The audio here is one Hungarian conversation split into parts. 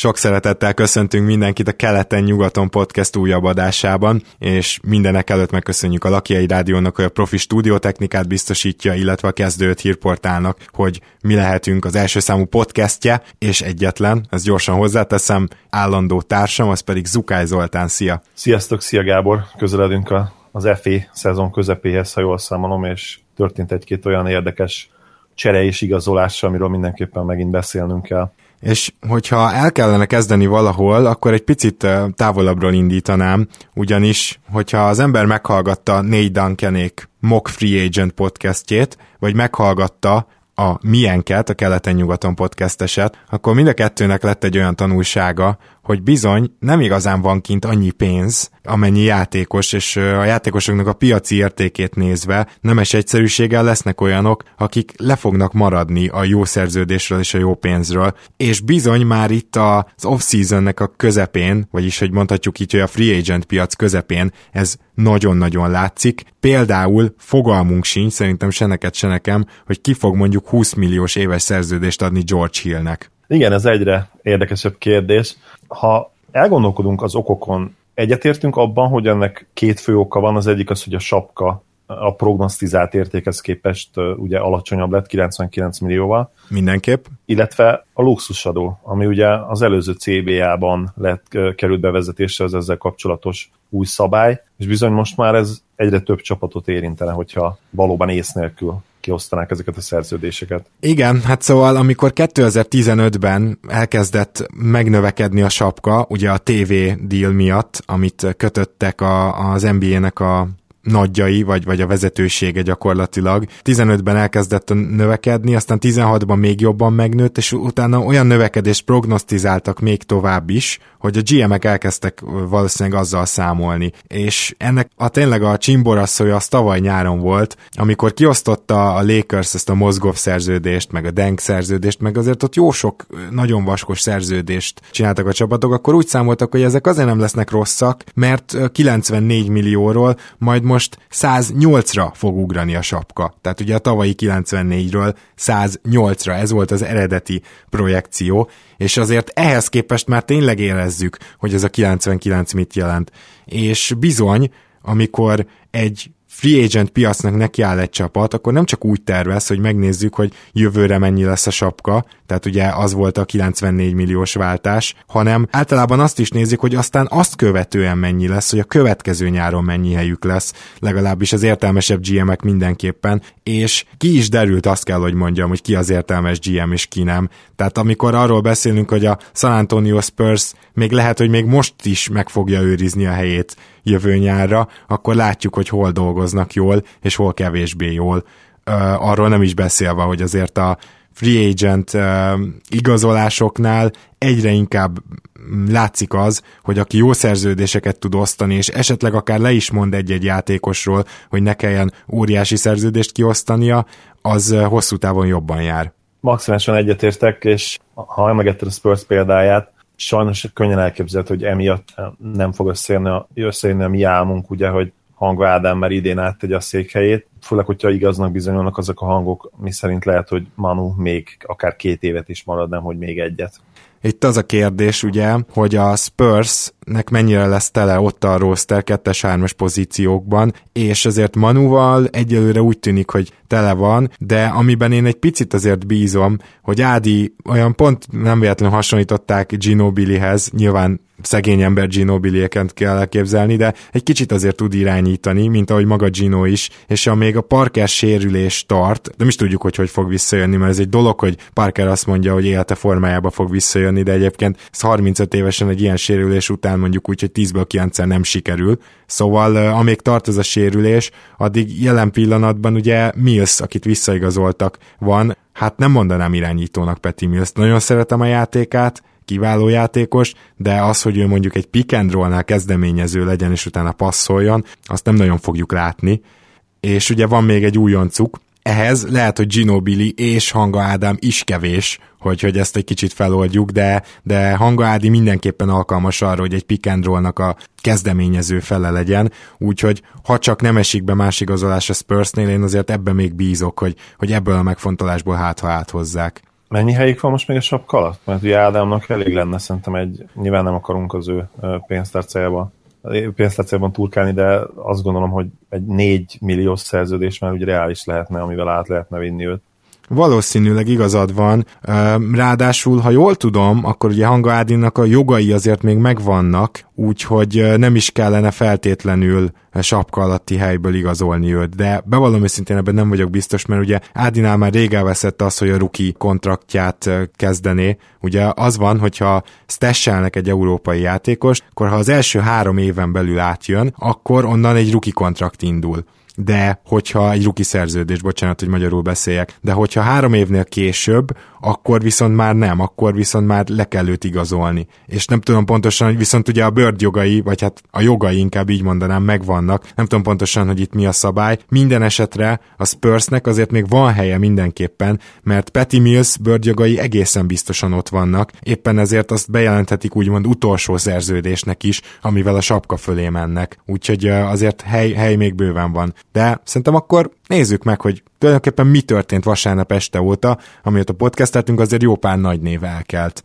Sok szeretettel köszöntünk mindenkit a Keleten-nyugaton podcast újabb adásában, és mindenek előtt megköszönjük a Lakiai Rádiónak, hogy a profi stúdiótechnikát biztosítja, illetve a kezdőt hírportálnak, hogy mi lehetünk az első számú podcastje, és egyetlen, ezt gyorsan hozzáteszem, állandó társam, az pedig Zukály Zoltán, szia! Sziasztok, szia Gábor! Közeledünk a, az FA szezon közepéhez, ha jól számolom, és történt egy-két olyan érdekes csere és igazolás, amiről mindenképpen megint beszélnünk kell. És hogyha el kellene kezdeni valahol, akkor egy picit távolabbról indítanám, ugyanis, hogyha az ember meghallgatta négy Duncanék Mock Free Agent podcastjét, vagy meghallgatta a Milyenket, a Keleten-nyugaton podcasteset, akkor mind a kettőnek lett egy olyan tanulsága, hogy bizony nem igazán van kint annyi pénz, amennyi játékos, és a játékosoknak a piaci értékét nézve nemes egyszerűséggel lesznek olyanok, akik le fognak maradni a jó szerződésről és a jó pénzről, és bizony már itt az off-seasonnek a közepén, vagyis hogy mondhatjuk így, hogy a free agent piac közepén ez nagyon-nagyon látszik. Például fogalmunk sincs, szerintem se neked, se nekem, hogy ki fog mondjuk 20 milliós éves szerződést adni George Hillnek. Igen, ez egyre érdekesebb kérdés. Ha elgondolkodunk az okokon, egyetértünk abban, hogy ennek két fő oka van. Az egyik az, hogy a sapka a prognosztizált értékhez képest ugye alacsonyabb lett 99 millióval. Mindenképp. Illetve a luxusadó, ami ugye az előző CBA-ban lett került bevezetésre az ezzel kapcsolatos új szabály, és bizony most már ez egyre több csapatot érintene, hogyha valóban ész nélkül kiosztanák ezeket a szerződéseket. Igen, hát szóval amikor 2015-ben elkezdett megnövekedni a sapka, ugye a TV deal miatt, amit kötöttek a, az NBA-nek a nagyjai, vagy, vagy a vezetősége gyakorlatilag. 15-ben elkezdett növekedni, aztán 16-ban még jobban megnőtt, és utána olyan növekedést prognosztizáltak még tovább is, hogy a GM-ek elkezdtek valószínűleg azzal számolni. És ennek a tényleg a csimborasszója az tavaly nyáron volt, amikor kiosztotta a Lakers ezt a Mozgov szerződést, meg a Denk szerződést, meg azért ott jó sok nagyon vaskos szerződést csináltak a csapatok, akkor úgy számoltak, hogy ezek azért nem lesznek rosszak, mert 94 millióról majd most 108-ra fog ugrani a sapka. Tehát ugye a tavalyi 94-ről 108-ra, ez volt az eredeti projekció, és azért ehhez képest már tényleg érezzük, hogy ez a 99 mit jelent. És bizony, amikor egy free agent piacnak nekiáll egy csapat, akkor nem csak úgy tervez, hogy megnézzük, hogy jövőre mennyi lesz a sapka, tehát ugye az volt a 94 milliós váltás, hanem általában azt is nézik, hogy aztán azt követően mennyi lesz, hogy a következő nyáron mennyi helyük lesz, legalábbis az értelmesebb GM-ek mindenképpen, és ki is derült, azt kell, hogy mondjam, hogy ki az értelmes GM és ki nem. Tehát amikor arról beszélünk, hogy a San Antonio Spurs még lehet, hogy még most is meg fogja őrizni a helyét jövő nyárra, akkor látjuk, hogy hol dolgoznak jól, és hol kevésbé jól. Arról nem is beszélve, hogy azért a free agent igazolásoknál egyre inkább látszik az, hogy aki jó szerződéseket tud osztani, és esetleg akár le is mond egy-egy játékosról, hogy ne kelljen óriási szerződést kiosztania, az hosszú távon jobban jár. Maximálisan egyetértek, és ha emlegetted a Spurs példáját, sajnos könnyen elképzelhető, hogy emiatt nem fog összejönni a, összejönni a mi álmunk, ugye, hogy Hangva Ádám már idén áttegy a székhelyét, főleg, hogyha igaznak bizonyulnak azok a hangok, mi szerint lehet, hogy Manu még akár két évet is marad, nem, hogy még egyet. Itt az a kérdés, ugye, hogy a Spursnek mennyire lesz tele ott a roster 2-3-as pozíciókban, és azért Manuval egyelőre úgy tűnik, hogy tele van, de amiben én egy picit azért bízom, hogy Ádi olyan pont nem véletlenül hasonlították Ginobili-hez, nyilván szegény ember Ginobili-eket kell elképzelni, de egy kicsit azért tud irányítani, mint ahogy maga Gino is, és ha még a Parker sérülés tart, nem is tudjuk, hogy hogy fog visszajönni, mert ez egy dolog, hogy Parker azt mondja, hogy élete formájába fog visszajönni, de egyébként ez 35 évesen egy ilyen sérülés után mondjuk úgy, hogy 10-ből 9 nem sikerül. Szóval amíg tart ez a sérülés, addig jelen pillanatban ugye Mills, akit visszaigazoltak, van, hát nem mondanám irányítónak Peti Mills. Nagyon szeretem a játékát, kiváló játékos, de az, hogy ő mondjuk egy pick and roll-nál kezdeményező legyen, és utána passzoljon, azt nem nagyon fogjuk látni. És ugye van még egy újoncuk, ehhez lehet, hogy Ginobili és Hanga Ádám is kevés, hogy, hogy ezt egy kicsit feloldjuk, de, de Hanga Ádi mindenképpen alkalmas arra, hogy egy pick and a kezdeményező fele legyen, úgyhogy ha csak nem esik be más igazolás a Spursnél, én azért ebben még bízok, hogy, hogy ebből a megfontolásból hát ha áthozzák. Mennyi helyük van most még a sapka alatt? Mert ugye Ádámnak elég lenne szerintem egy, nyilván nem akarunk az ő pénztárcájába pénztárcájában turkálni, de azt gondolom, hogy egy 4 milliós szerződés már úgy reális lehetne, amivel át lehetne vinni őt. Valószínűleg igazad van. Ráadásul, ha jól tudom, akkor ugye Hanga Ádinnak a jogai azért még megvannak, úgyhogy nem is kellene feltétlenül sapka alatti helyből igazolni őt, de bevallom őszintén ebben nem vagyok biztos, mert ugye Ádinál már rég elveszett az, hogy a ruki kontraktját kezdené. Ugye az van, hogyha stesselnek egy európai játékos, akkor ha az első három éven belül átjön, akkor onnan egy ruki kontrakt indul de hogyha egy ruki szerződés, bocsánat, hogy magyarul beszéljek, de hogyha három évnél később, akkor viszont már nem, akkor viszont már le kell őt igazolni. És nem tudom pontosan, hogy viszont ugye a Bird jogai, vagy hát a jogai inkább így mondanám, megvannak. Nem tudom pontosan, hogy itt mi a szabály. Minden esetre a Spursnek azért még van helye mindenképpen, mert Patty Mills Bird jogai egészen biztosan ott vannak. Éppen ezért azt bejelenthetik úgymond utolsó szerződésnek is, amivel a sapka fölé mennek. Úgyhogy azért hely, hely még bőven van. De szerintem akkor nézzük meg, hogy tulajdonképpen mi történt vasárnap este óta, amióta podcasteltünk, azért jó pár nagy név elkelt.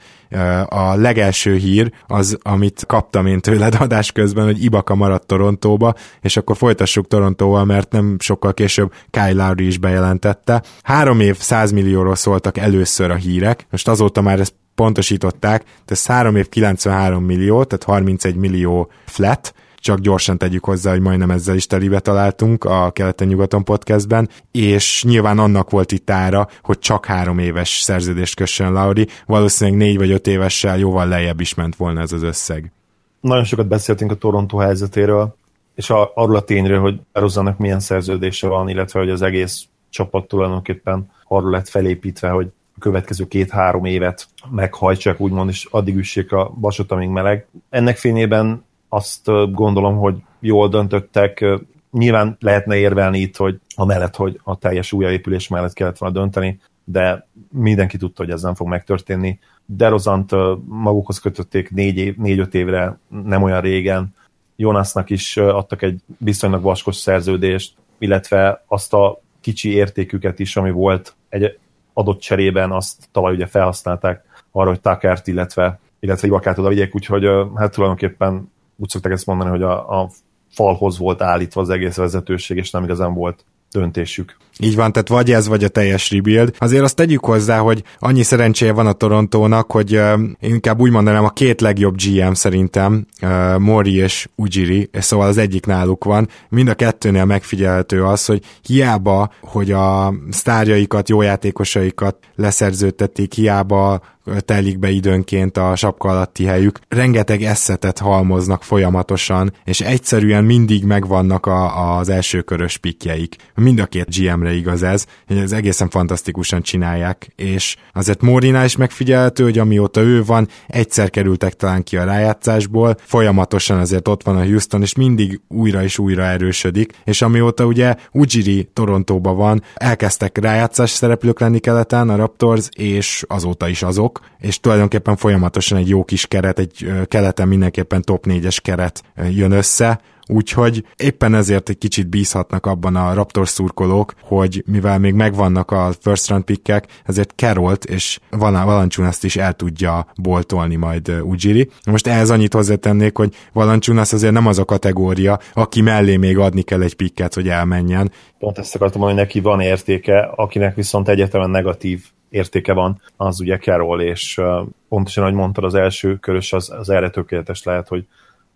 A legelső hír az, amit kaptam én tőled adás közben, hogy Ibaka maradt Torontóba, és akkor folytassuk Torontóval, mert nem sokkal később Kyle Lowry is bejelentette. Három év 100 millióról szóltak először a hírek, most azóta már ezt pontosították, ez 3 év 93 millió, tehát 31 millió flat, csak gyorsan tegyük hozzá, hogy majdnem ezzel is telibe találtunk a Keleten-nyugaton podcastben, és nyilván annak volt itt ára, hogy csak három éves szerződést kössön Lauri, valószínűleg négy vagy öt évessel jóval lejjebb is ment volna ez az összeg. Nagyon sokat beszéltünk a Toronto helyzetéről, és a, arról a tényről, hogy Rozannak milyen szerződése van, illetve hogy az egész csapat tulajdonképpen arról lett felépítve, hogy a következő két-három évet meghajtsák, úgymond, és addig üssék a vasot, amíg meleg. Ennek fényében azt gondolom, hogy jól döntöttek. Nyilván lehetne érvelni itt, hogy a mellett, hogy a teljes újjáépülés mellett kellett volna dönteni, de mindenki tudta, hogy ez nem fog megtörténni. Derozant magukhoz kötötték négy-öt év, négy évre, nem olyan régen. Jonasnak is adtak egy viszonylag vaskos szerződést, illetve azt a kicsi értéküket is, ami volt egy adott cserében, azt tavaly ugye felhasználták arra, hogy Takert, illetve, illetve Ibakát oda vigyék, úgyhogy hát tulajdonképpen úgy szokták ezt mondani, hogy a, a falhoz volt állítva az egész vezetőség, és nem igazán volt döntésük. Így van, tehát vagy ez, vagy a teljes rebuild. Azért azt tegyük hozzá, hogy annyi szerencséje van a Torontónak, hogy uh, inkább úgy mondanám a két legjobb GM szerintem, uh, Mori és Ujiri, és szóval az egyik náluk van. Mind a kettőnél megfigyelhető az, hogy hiába, hogy a sztárjaikat, jó játékosaikat leszerződtették, hiába telik be időnként a sapka alatti helyük. Rengeteg eszetet halmoznak folyamatosan, és egyszerűen mindig megvannak a, az első körös pikjeik. Mind a két GM-re igaz ez, hogy ez egészen fantasztikusan csinálják, és azért Morinál is megfigyelhető, hogy amióta ő van, egyszer kerültek talán ki a rájátszásból, folyamatosan azért ott van a Houston, és mindig újra és újra erősödik, és amióta ugye Ujiri Torontóba van, elkezdtek rájátszás szereplők lenni keleten, a Raptors, és azóta is azok, és tulajdonképpen folyamatosan egy jó kis keret, egy keleten mindenképpen top 4-es keret jön össze, Úgyhogy éppen ezért egy kicsit bízhatnak abban a Raptors szurkolók, hogy mivel még megvannak a first round pickek, ezért Carolt és Valanciunas is el tudja boltolni majd Ujiri. Most ehhez annyit hozzátennék, hogy Valanciunas azért nem az a kategória, aki mellé még adni kell egy picket, hogy elmenjen. Pont ezt akartam mondani, hogy neki van értéke, akinek viszont egyetemen negatív értéke van, az ugye Carroll, és pontosan, ahogy mondtad, az első körös az, az erre tökéletes lehet, hogy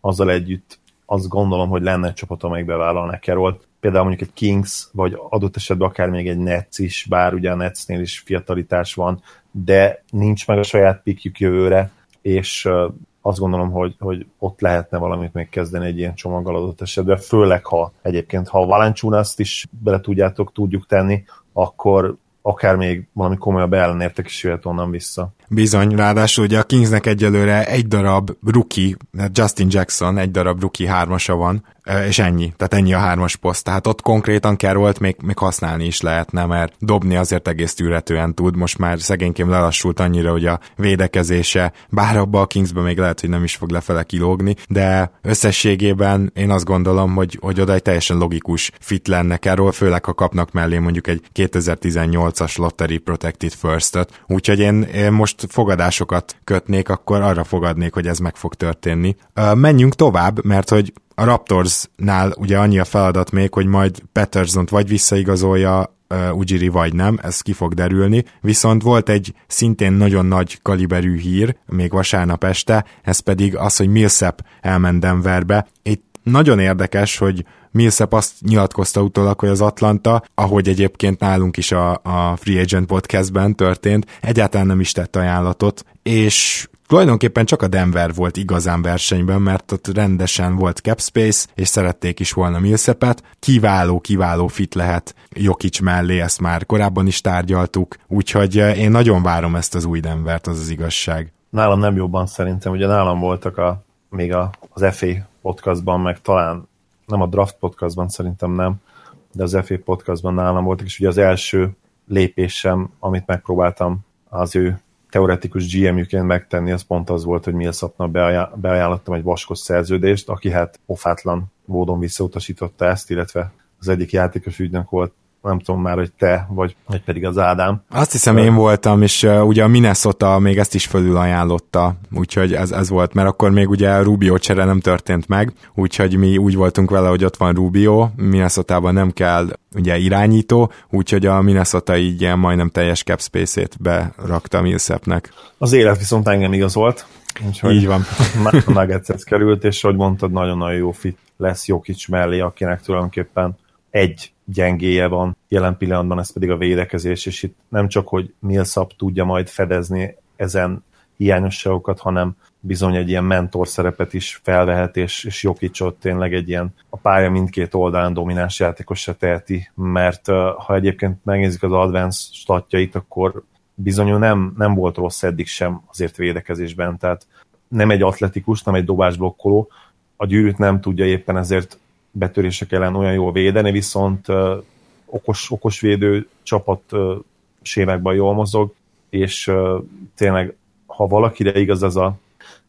azzal együtt azt gondolom, hogy lenne egy csapat, amelyik bevállalná Carroll. Például mondjuk egy Kings, vagy adott esetben akár még egy Nets is, bár ugye a Netsnél is fiatalitás van, de nincs meg a saját pikjük jövőre, és azt gondolom, hogy, hogy ott lehetne valamit még kezdeni egy ilyen csomaggal adott esetben, főleg ha egyébként, ha a is bele tudjátok, tudjuk tenni, akkor akár még valami komolyabb ellenértek is jöhet onnan vissza. Bizony, ráadásul ugye a Kingsnek egyelőre egy darab rookie, Justin Jackson, egy darab rookie hármasa van, és ennyi, tehát ennyi a hármas poszt, tehát ott konkrétan Kerolt még, még használni is lehetne, mert dobni azért egész tűretően tud, most már szegényként lelassult annyira, hogy a védekezése, bár abba a Kingsbe még lehet, hogy nem is fog lefele kilógni, de összességében én azt gondolom, hogy, hogy oda egy teljesen logikus fit lenne Carroll, főleg ha kapnak mellé mondjuk egy 2018-as Lottery Protected First-öt, úgyhogy én, én most fogadásokat kötnék, akkor arra fogadnék, hogy ez meg fog történni. Menjünk tovább, mert hogy a Raptorsnál ugye annyi a feladat még, hogy majd patterson vagy visszaigazolja uh, Ujiri vagy nem, ez ki fog derülni, viszont volt egy szintén nagyon nagy kaliberű hír, még vasárnap este, ez pedig az, hogy Millsap elment Denverbe. Itt nagyon érdekes, hogy Millsap azt nyilatkozta utólag, hogy az Atlanta, ahogy egyébként nálunk is a, a Free Agent podcastben történt, egyáltalán nem is tett ajánlatot, és Tulajdonképpen csak a Denver volt igazán versenyben, mert ott rendesen volt cap space, és szerették is volna Millsapet. Kiváló, kiváló fit lehet Jokic mellé, ezt már korábban is tárgyaltuk, úgyhogy eh, én nagyon várom ezt az új Denvert, az az igazság. Nálam nem jobban szerintem, ugye nálam voltak a, még a, az FA podcastban, meg talán nem a Draft podcastban szerintem nem, de az FA podcastban nálam voltak, és ugye az első lépésem, amit megpróbáltam az ő teoretikus GM-jüként megtenni, az pont az volt, hogy Millsapnak beajánlottam egy vaskos szerződést, aki hát pofátlan módon visszautasította ezt, illetve az egyik játékos ügynök volt nem tudom már, hogy te, vagy, vagy pedig az Ádám. Azt hiszem én voltam, és uh, ugye a Minnesota még ezt is fölül ajánlotta, úgyhogy ez, ez volt, mert akkor még ugye Rubio csere nem történt meg, úgyhogy mi úgy voltunk vele, hogy ott van Rubio, minnesota nem kell ugye irányító, úgyhogy a Minnesota így ilyen majdnem teljes cap space-ét berakta Millsapnek. Az élet viszont engem igazolt, Úgyhogy Így van. Nuggetshez került, és hogy mondtad, nagyon-nagyon jó fit lesz Jokic mellé, akinek tulajdonképpen egy gyengéje van jelen pillanatban, ez pedig a védekezés, és itt nem csak, hogy Millsap tudja majd fedezni ezen hiányosságokat, hanem bizony egy ilyen mentor szerepet is felvehet, és, és Jokicsot tényleg egy ilyen a pálya mindkét oldalán domináns játékos se teheti, mert ha egyébként megnézik az advanced statjait, akkor bizony nem, nem volt rossz eddig sem azért védekezésben, tehát nem egy atletikus, nem egy dobásblokkoló, a gyűrűt nem tudja éppen ezért betörések ellen olyan jól védeni, viszont okos, okos védő csapat sémákban jól mozog, és tényleg, ha valakire igaz ez a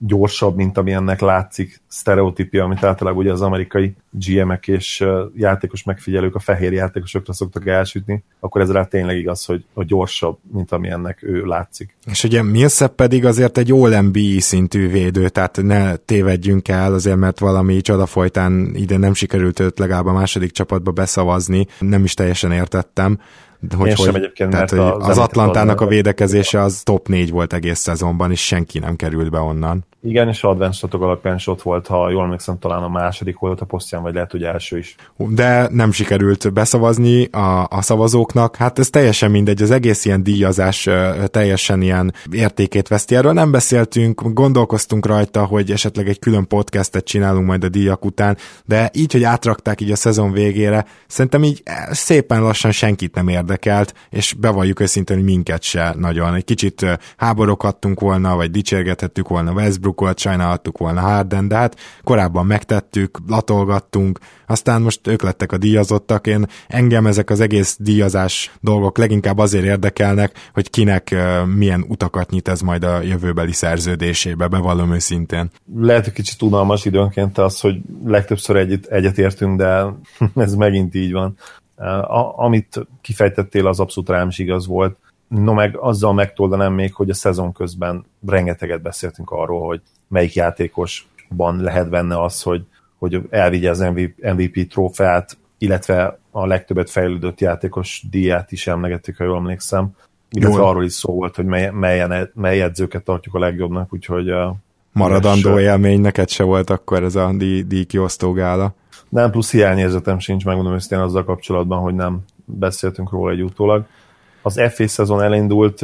gyorsabb, mint amilyennek látszik sztereotípia, amit általában ugye az amerikai GM-ek és játékos megfigyelők a fehér játékosokra szoktak elsütni, akkor ez rá tényleg igaz, hogy, hogy gyorsabb, mint amilyennek ő látszik. És ugye Millsap pedig azért egy all NBA szintű védő, tehát ne tévedjünk el azért, mert valami csoda folytán ide nem sikerült őt legalább a második csapatba beszavazni, nem is teljesen értettem, de hogy, Én hogy, sem egyébként, tehát, hogy az, az Atlantának a védekezése az top 4 volt egész szezonban, és senki nem került be onnan. Igen, és advanced alapján is ott volt, ha jól emlékszem, talán a második volt a posztján, vagy lehet, hogy első is. De nem sikerült beszavazni a, a szavazóknak, hát ez teljesen mindegy, az egész ilyen díjazás teljesen ilyen értékét veszti. Erről nem beszéltünk, gondolkoztunk rajta, hogy esetleg egy külön podcastet csinálunk majd a díjak után, de így, hogy átrakták így a szezon végére, szerintem így szépen lassan senkit nem érdekelt, és bevalljuk őszintén, hogy minket se nagyon. Egy kicsit háboroghattunk volna, vagy dicsérgethettük volna Westbrook Westbrookot, sajnálhattuk volna Harden, de hát korábban megtettük, latolgattunk, aztán most ők lettek a díjazottak, én engem ezek az egész díjazás dolgok leginkább azért érdekelnek, hogy kinek milyen utakat nyit ez majd a jövőbeli szerződésébe, bevallom őszintén. Lehet, hogy kicsit unalmas időnként az, hogy legtöbbször egyet, egyetértünk, de ez megint így van. A, amit kifejtettél, az abszolút rám is igaz volt No meg azzal megtoldanám még, hogy a szezon közben rengeteget beszéltünk arról, hogy melyik játékosban lehet benne az, hogy, hogy elvigye az MVP trófeát, illetve a legtöbbet fejlődött játékos díját is emlegettük, ha jól emlékszem. Illetve jól. arról is szó volt, hogy mely, melyen, mely edzőket tartjuk a legjobbnak, úgyhogy... Maradandó és, élmény, neked se volt akkor ez a díj, díj kiosztó gála? Nem, plusz hiányérzetem sincs, megmondom őszintén azzal kapcsolatban, hogy nem beszéltünk róla egy utólag az FA szezon elindult,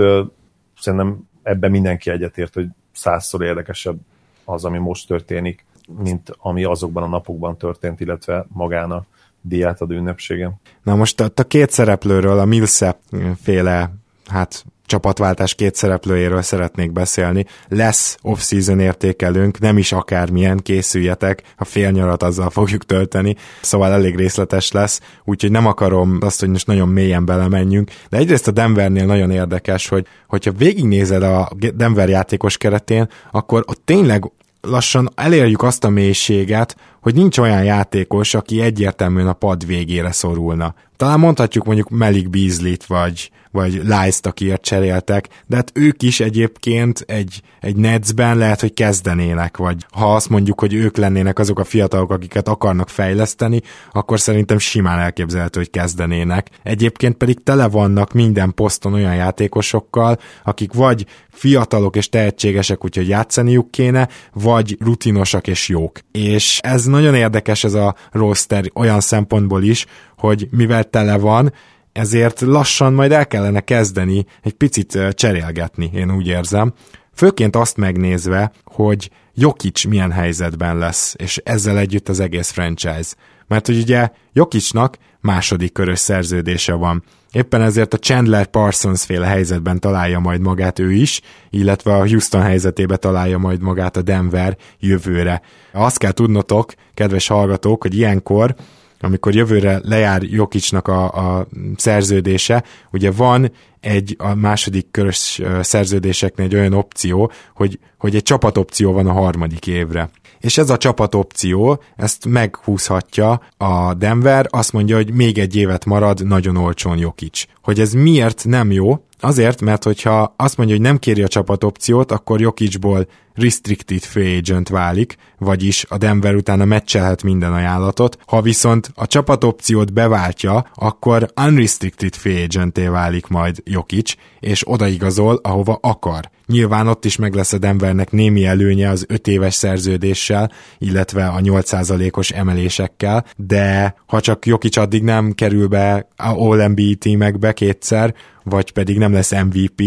szerintem ebben mindenki egyetért, hogy százszor érdekesebb az, ami most történik, mint ami azokban a napokban történt, illetve magán a díjátadó ünnepségen. Na most a két szereplőről, a Millsap féle hát csapatváltás két szereplőjéről szeretnék beszélni. Lesz off-season értékelünk, nem is akármilyen, készüljetek, a fél nyarat azzal fogjuk tölteni, szóval elég részletes lesz, úgyhogy nem akarom azt, hogy most nagyon mélyen belemenjünk, de egyrészt a Denvernél nagyon érdekes, hogy hogyha végignézed a Denver játékos keretén, akkor ott tényleg lassan elérjük azt a mélységet, hogy nincs olyan játékos, aki egyértelműen a pad végére szorulna. Talán mondhatjuk mondjuk Melik Beasley-t, vagy, vagy Lice-t, akiért cseréltek, de hát ők is egyébként egy, egy Netsben lehet, hogy kezdenének, vagy ha azt mondjuk, hogy ők lennének azok a fiatalok, akiket akarnak fejleszteni, akkor szerintem simán elképzelhető, hogy kezdenének. Egyébként pedig tele vannak minden poszton olyan játékosokkal, akik vagy fiatalok és tehetségesek, úgyhogy játszaniuk kéne, vagy rutinosak és jók. És ez nagyon érdekes ez a roster olyan szempontból is, hogy mivel tele van, ezért lassan majd el kellene kezdeni egy picit cserélgetni, én úgy érzem. Főként azt megnézve, hogy Jokic milyen helyzetben lesz, és ezzel együtt az egész franchise. Mert hogy ugye Jokicnak második körös szerződése van. Éppen ezért a Chandler Parsons féle helyzetben találja majd magát ő is, illetve a Houston helyzetébe találja majd magát a Denver jövőre. Azt kell tudnotok, kedves hallgatók, hogy ilyenkor amikor jövőre lejár Jokicsnak a, a szerződése, ugye van egy a második körös szerződéseknél egy olyan opció, hogy, hogy egy csapatopció van a harmadik évre. És ez a csapatopció, ezt meghúzhatja a Denver, azt mondja, hogy még egy évet marad nagyon olcsón Jokic. Hogy ez miért nem jó, Azért, mert hogyha azt mondja, hogy nem kéri a csapatopciót, akkor Jokicból restricted free agent válik, vagyis a Denver utána meccselhet minden ajánlatot. Ha viszont a csapatopciót beváltja, akkor unrestricted free agenté válik majd Jokic, és odaigazol, ahova akar. Nyilván ott is meg lesz a Denvernek némi előnye az 5 éves szerződéssel, illetve a 8%-os emelésekkel, de ha csak Jokic addig nem kerül be a All-NBA tímekbe kétszer, vagy pedig nem lesz MVP,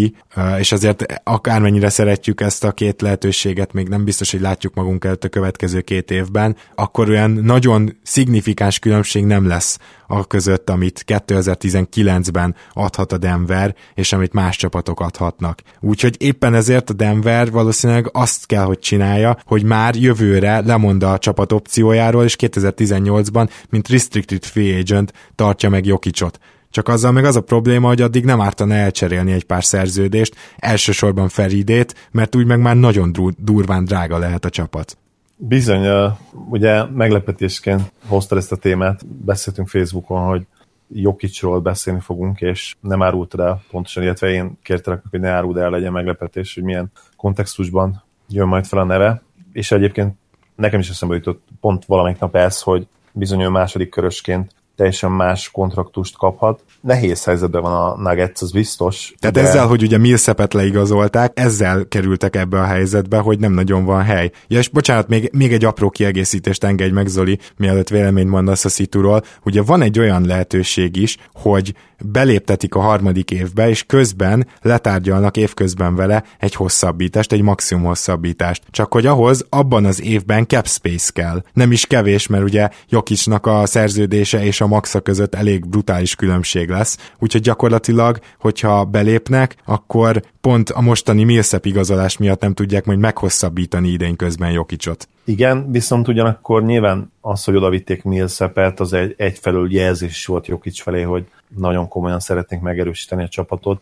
és azért akármennyire szeretjük ezt a két lehetőséget, még nem biztos, hogy látjuk magunk előtt a következő két évben, akkor olyan nagyon szignifikáns különbség nem lesz a között, amit 2019-ben adhat a Denver, és amit más csapatok adhatnak. Úgyhogy éppen ezért a Denver valószínűleg azt kell, hogy csinálja, hogy már jövőre lemond a csapat opciójáról, és 2018-ban, mint restricted free agent tartja meg Jokicot. Csak azzal meg az a probléma, hogy addig nem ártana elcserélni egy pár szerződést, elsősorban Feridét, mert úgy meg már nagyon durván drága lehet a csapat. Bizony, ugye meglepetésként hozta ezt a témát, beszéltünk Facebookon, hogy Jokicsról beszélni fogunk, és nem árult el pontosan, illetve én kértelek, hogy ne áruld el legyen meglepetés, hogy milyen kontextusban jön majd fel a neve, és egyébként nekem is eszembe jutott pont valamelyik nap ez, hogy bizony második körösként teljesen más kontraktust kaphat. Nehéz helyzetben van a Nuggets, az biztos. Tehát de... ezzel, hogy ugye Millsapet leigazolták, ezzel kerültek ebbe a helyzetbe, hogy nem nagyon van hely. Ja, és bocsánat, még, még egy apró kiegészítést engedj meg, Zoli, mielőtt véleményt mondasz a szituról. Ugye van egy olyan lehetőség is, hogy beléptetik a harmadik évbe, és közben letárgyalnak évközben vele egy hosszabbítást, egy maximum hosszabbítást. Csak hogy ahhoz abban az évben cap space kell. Nem is kevés, mert ugye Jokicsnak a szerződése és a maxa között elég brutális különbség lesz, úgyhogy gyakorlatilag, hogyha belépnek, akkor pont a mostani Millsap igazolás miatt nem tudják majd meghosszabbítani idén közben Jokicsot. Igen, viszont ugyanakkor nyilván az, hogy odavitték Millsapet, az egy, egyfelől jelzés volt Jokic felé, hogy nagyon komolyan szeretnénk megerősíteni a csapatot,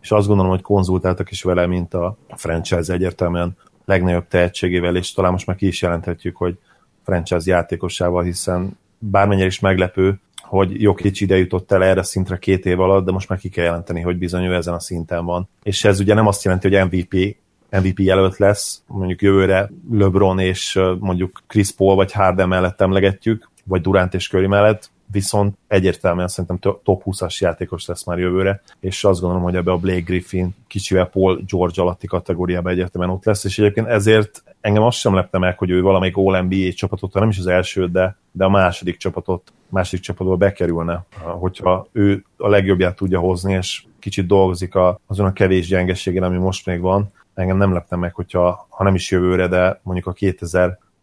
és azt gondolom, hogy konzultáltak is vele, mint a franchise egyértelműen legnagyobb tehetségével, és talán most már ki is jelenthetjük, hogy franchise játékosával, hiszen bármennyire is meglepő, hogy Jokic ide jutott el erre szintre két év alatt, de most már ki kell jelenteni, hogy bizony ő ezen a szinten van. És ez ugye nem azt jelenti, hogy MVP MVP jelölt lesz, mondjuk jövőre LeBron és mondjuk Chris Paul vagy Harden mellett emlegetjük, vagy Durant és Curry mellett, viszont egyértelműen szerintem top 20-as játékos lesz már jövőre, és azt gondolom, hogy ebbe a Blake Griffin kicsivel Paul George alatti kategóriában egyértelműen ott lesz, és egyébként ezért engem azt sem lepte meg, hogy ő valamelyik All-NBA csapatot, nem is az első, de, de a második csapatot, második csapatból bekerülne, hogyha ő a legjobbját tudja hozni, és kicsit dolgozik a, azon a kevés gyengeségen, ami most még van, engem nem lepne meg, hogyha ha nem is jövőre, de mondjuk a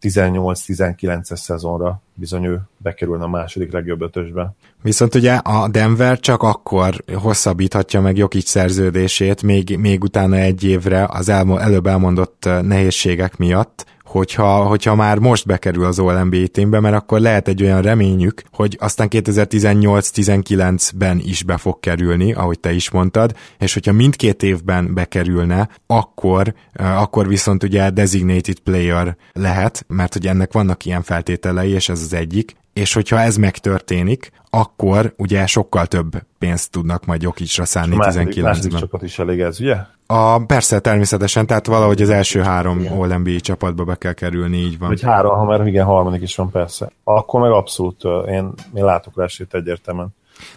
18-19-es szezonra bizony ő bekerülne a második legjobb ötösbe. Viszont ugye a Denver csak akkor hosszabbíthatja meg Jokic szerződését, még, még utána egy évre az elmo- előbb elmondott nehézségek miatt, hogyha, hogyha már most bekerül az All-NBA teambe, mert akkor lehet egy olyan reményük, hogy aztán 2018-19-ben is be fog kerülni, ahogy te is mondtad, és hogyha mindkét évben bekerülne, akkor, akkor viszont ugye designated player lehet, mert ugye ennek vannak ilyen feltételei, és ez az egyik, és hogyha ez megtörténik, akkor ugye sokkal több pénzt tudnak majd Jokicsra szállni 19-ben. Második csapat is elég ez, ugye? A, persze, természetesen, tehát valahogy az első három All-NBA csapatba be kell kerülni, így van. Vagy három, ha már igen, harmadik is van, persze. Akkor meg abszolút, én, én látok rá esélyt egyértelműen.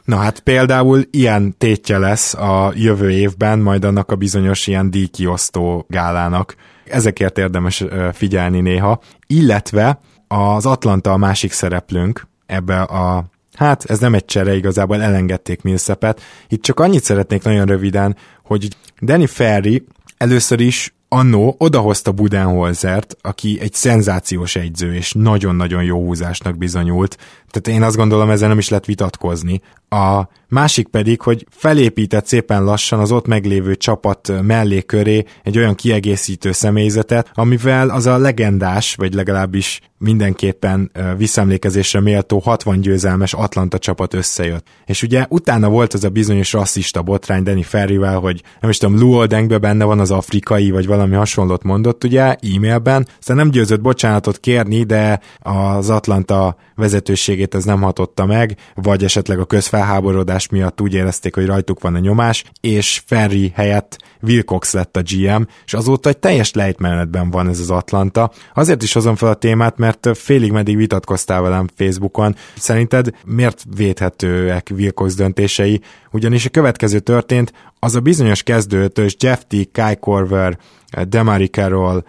Na hát például ilyen tétje lesz a jövő évben, majd annak a bizonyos ilyen díjkiosztó gálának. Ezekért érdemes figyelni néha. Illetve az Atlanta a másik szereplőnk ebbe a Hát ez nem egy csere, igazából elengedték Millsapet. Itt csak annyit szeretnék nagyon röviden, hogy Danny Ferry először is annó odahozta Budenholzert, aki egy szenzációs egyző, és nagyon-nagyon jó húzásnak bizonyult. Tehát én azt gondolom, ezzel nem is lehet vitatkozni. A másik pedig, hogy felépített szépen lassan az ott meglévő csapat mellé köré egy olyan kiegészítő személyzetet, amivel az a legendás, vagy legalábbis mindenképpen visszaemlékezésre méltó 60 győzelmes Atlanta csapat összejött. És ugye utána volt az a bizonyos rasszista botrány Danny Ferryvel, hogy nem is tudom, Lou Oldengbe benne van az afrikai, vagy valami hasonlót mondott ugye e-mailben, aztán nem győzött bocsánatot kérni, de az Atlanta vezetőségét ez nem hatotta meg, vagy esetleg a közfelháborodás miatt úgy érezték, hogy rajtuk van a nyomás, és Ferry helyett Wilcox lett a GM, és azóta egy teljes lejtmenetben van ez az Atlanta. Azért is hozom fel a témát, mert félig meddig vitatkoztál velem Facebookon. Szerinted miért védhetőek Wilcox döntései? Ugyanis a következő történt, az a bizonyos kezdőtös Jeff T. Kai Korver, Demari Carroll,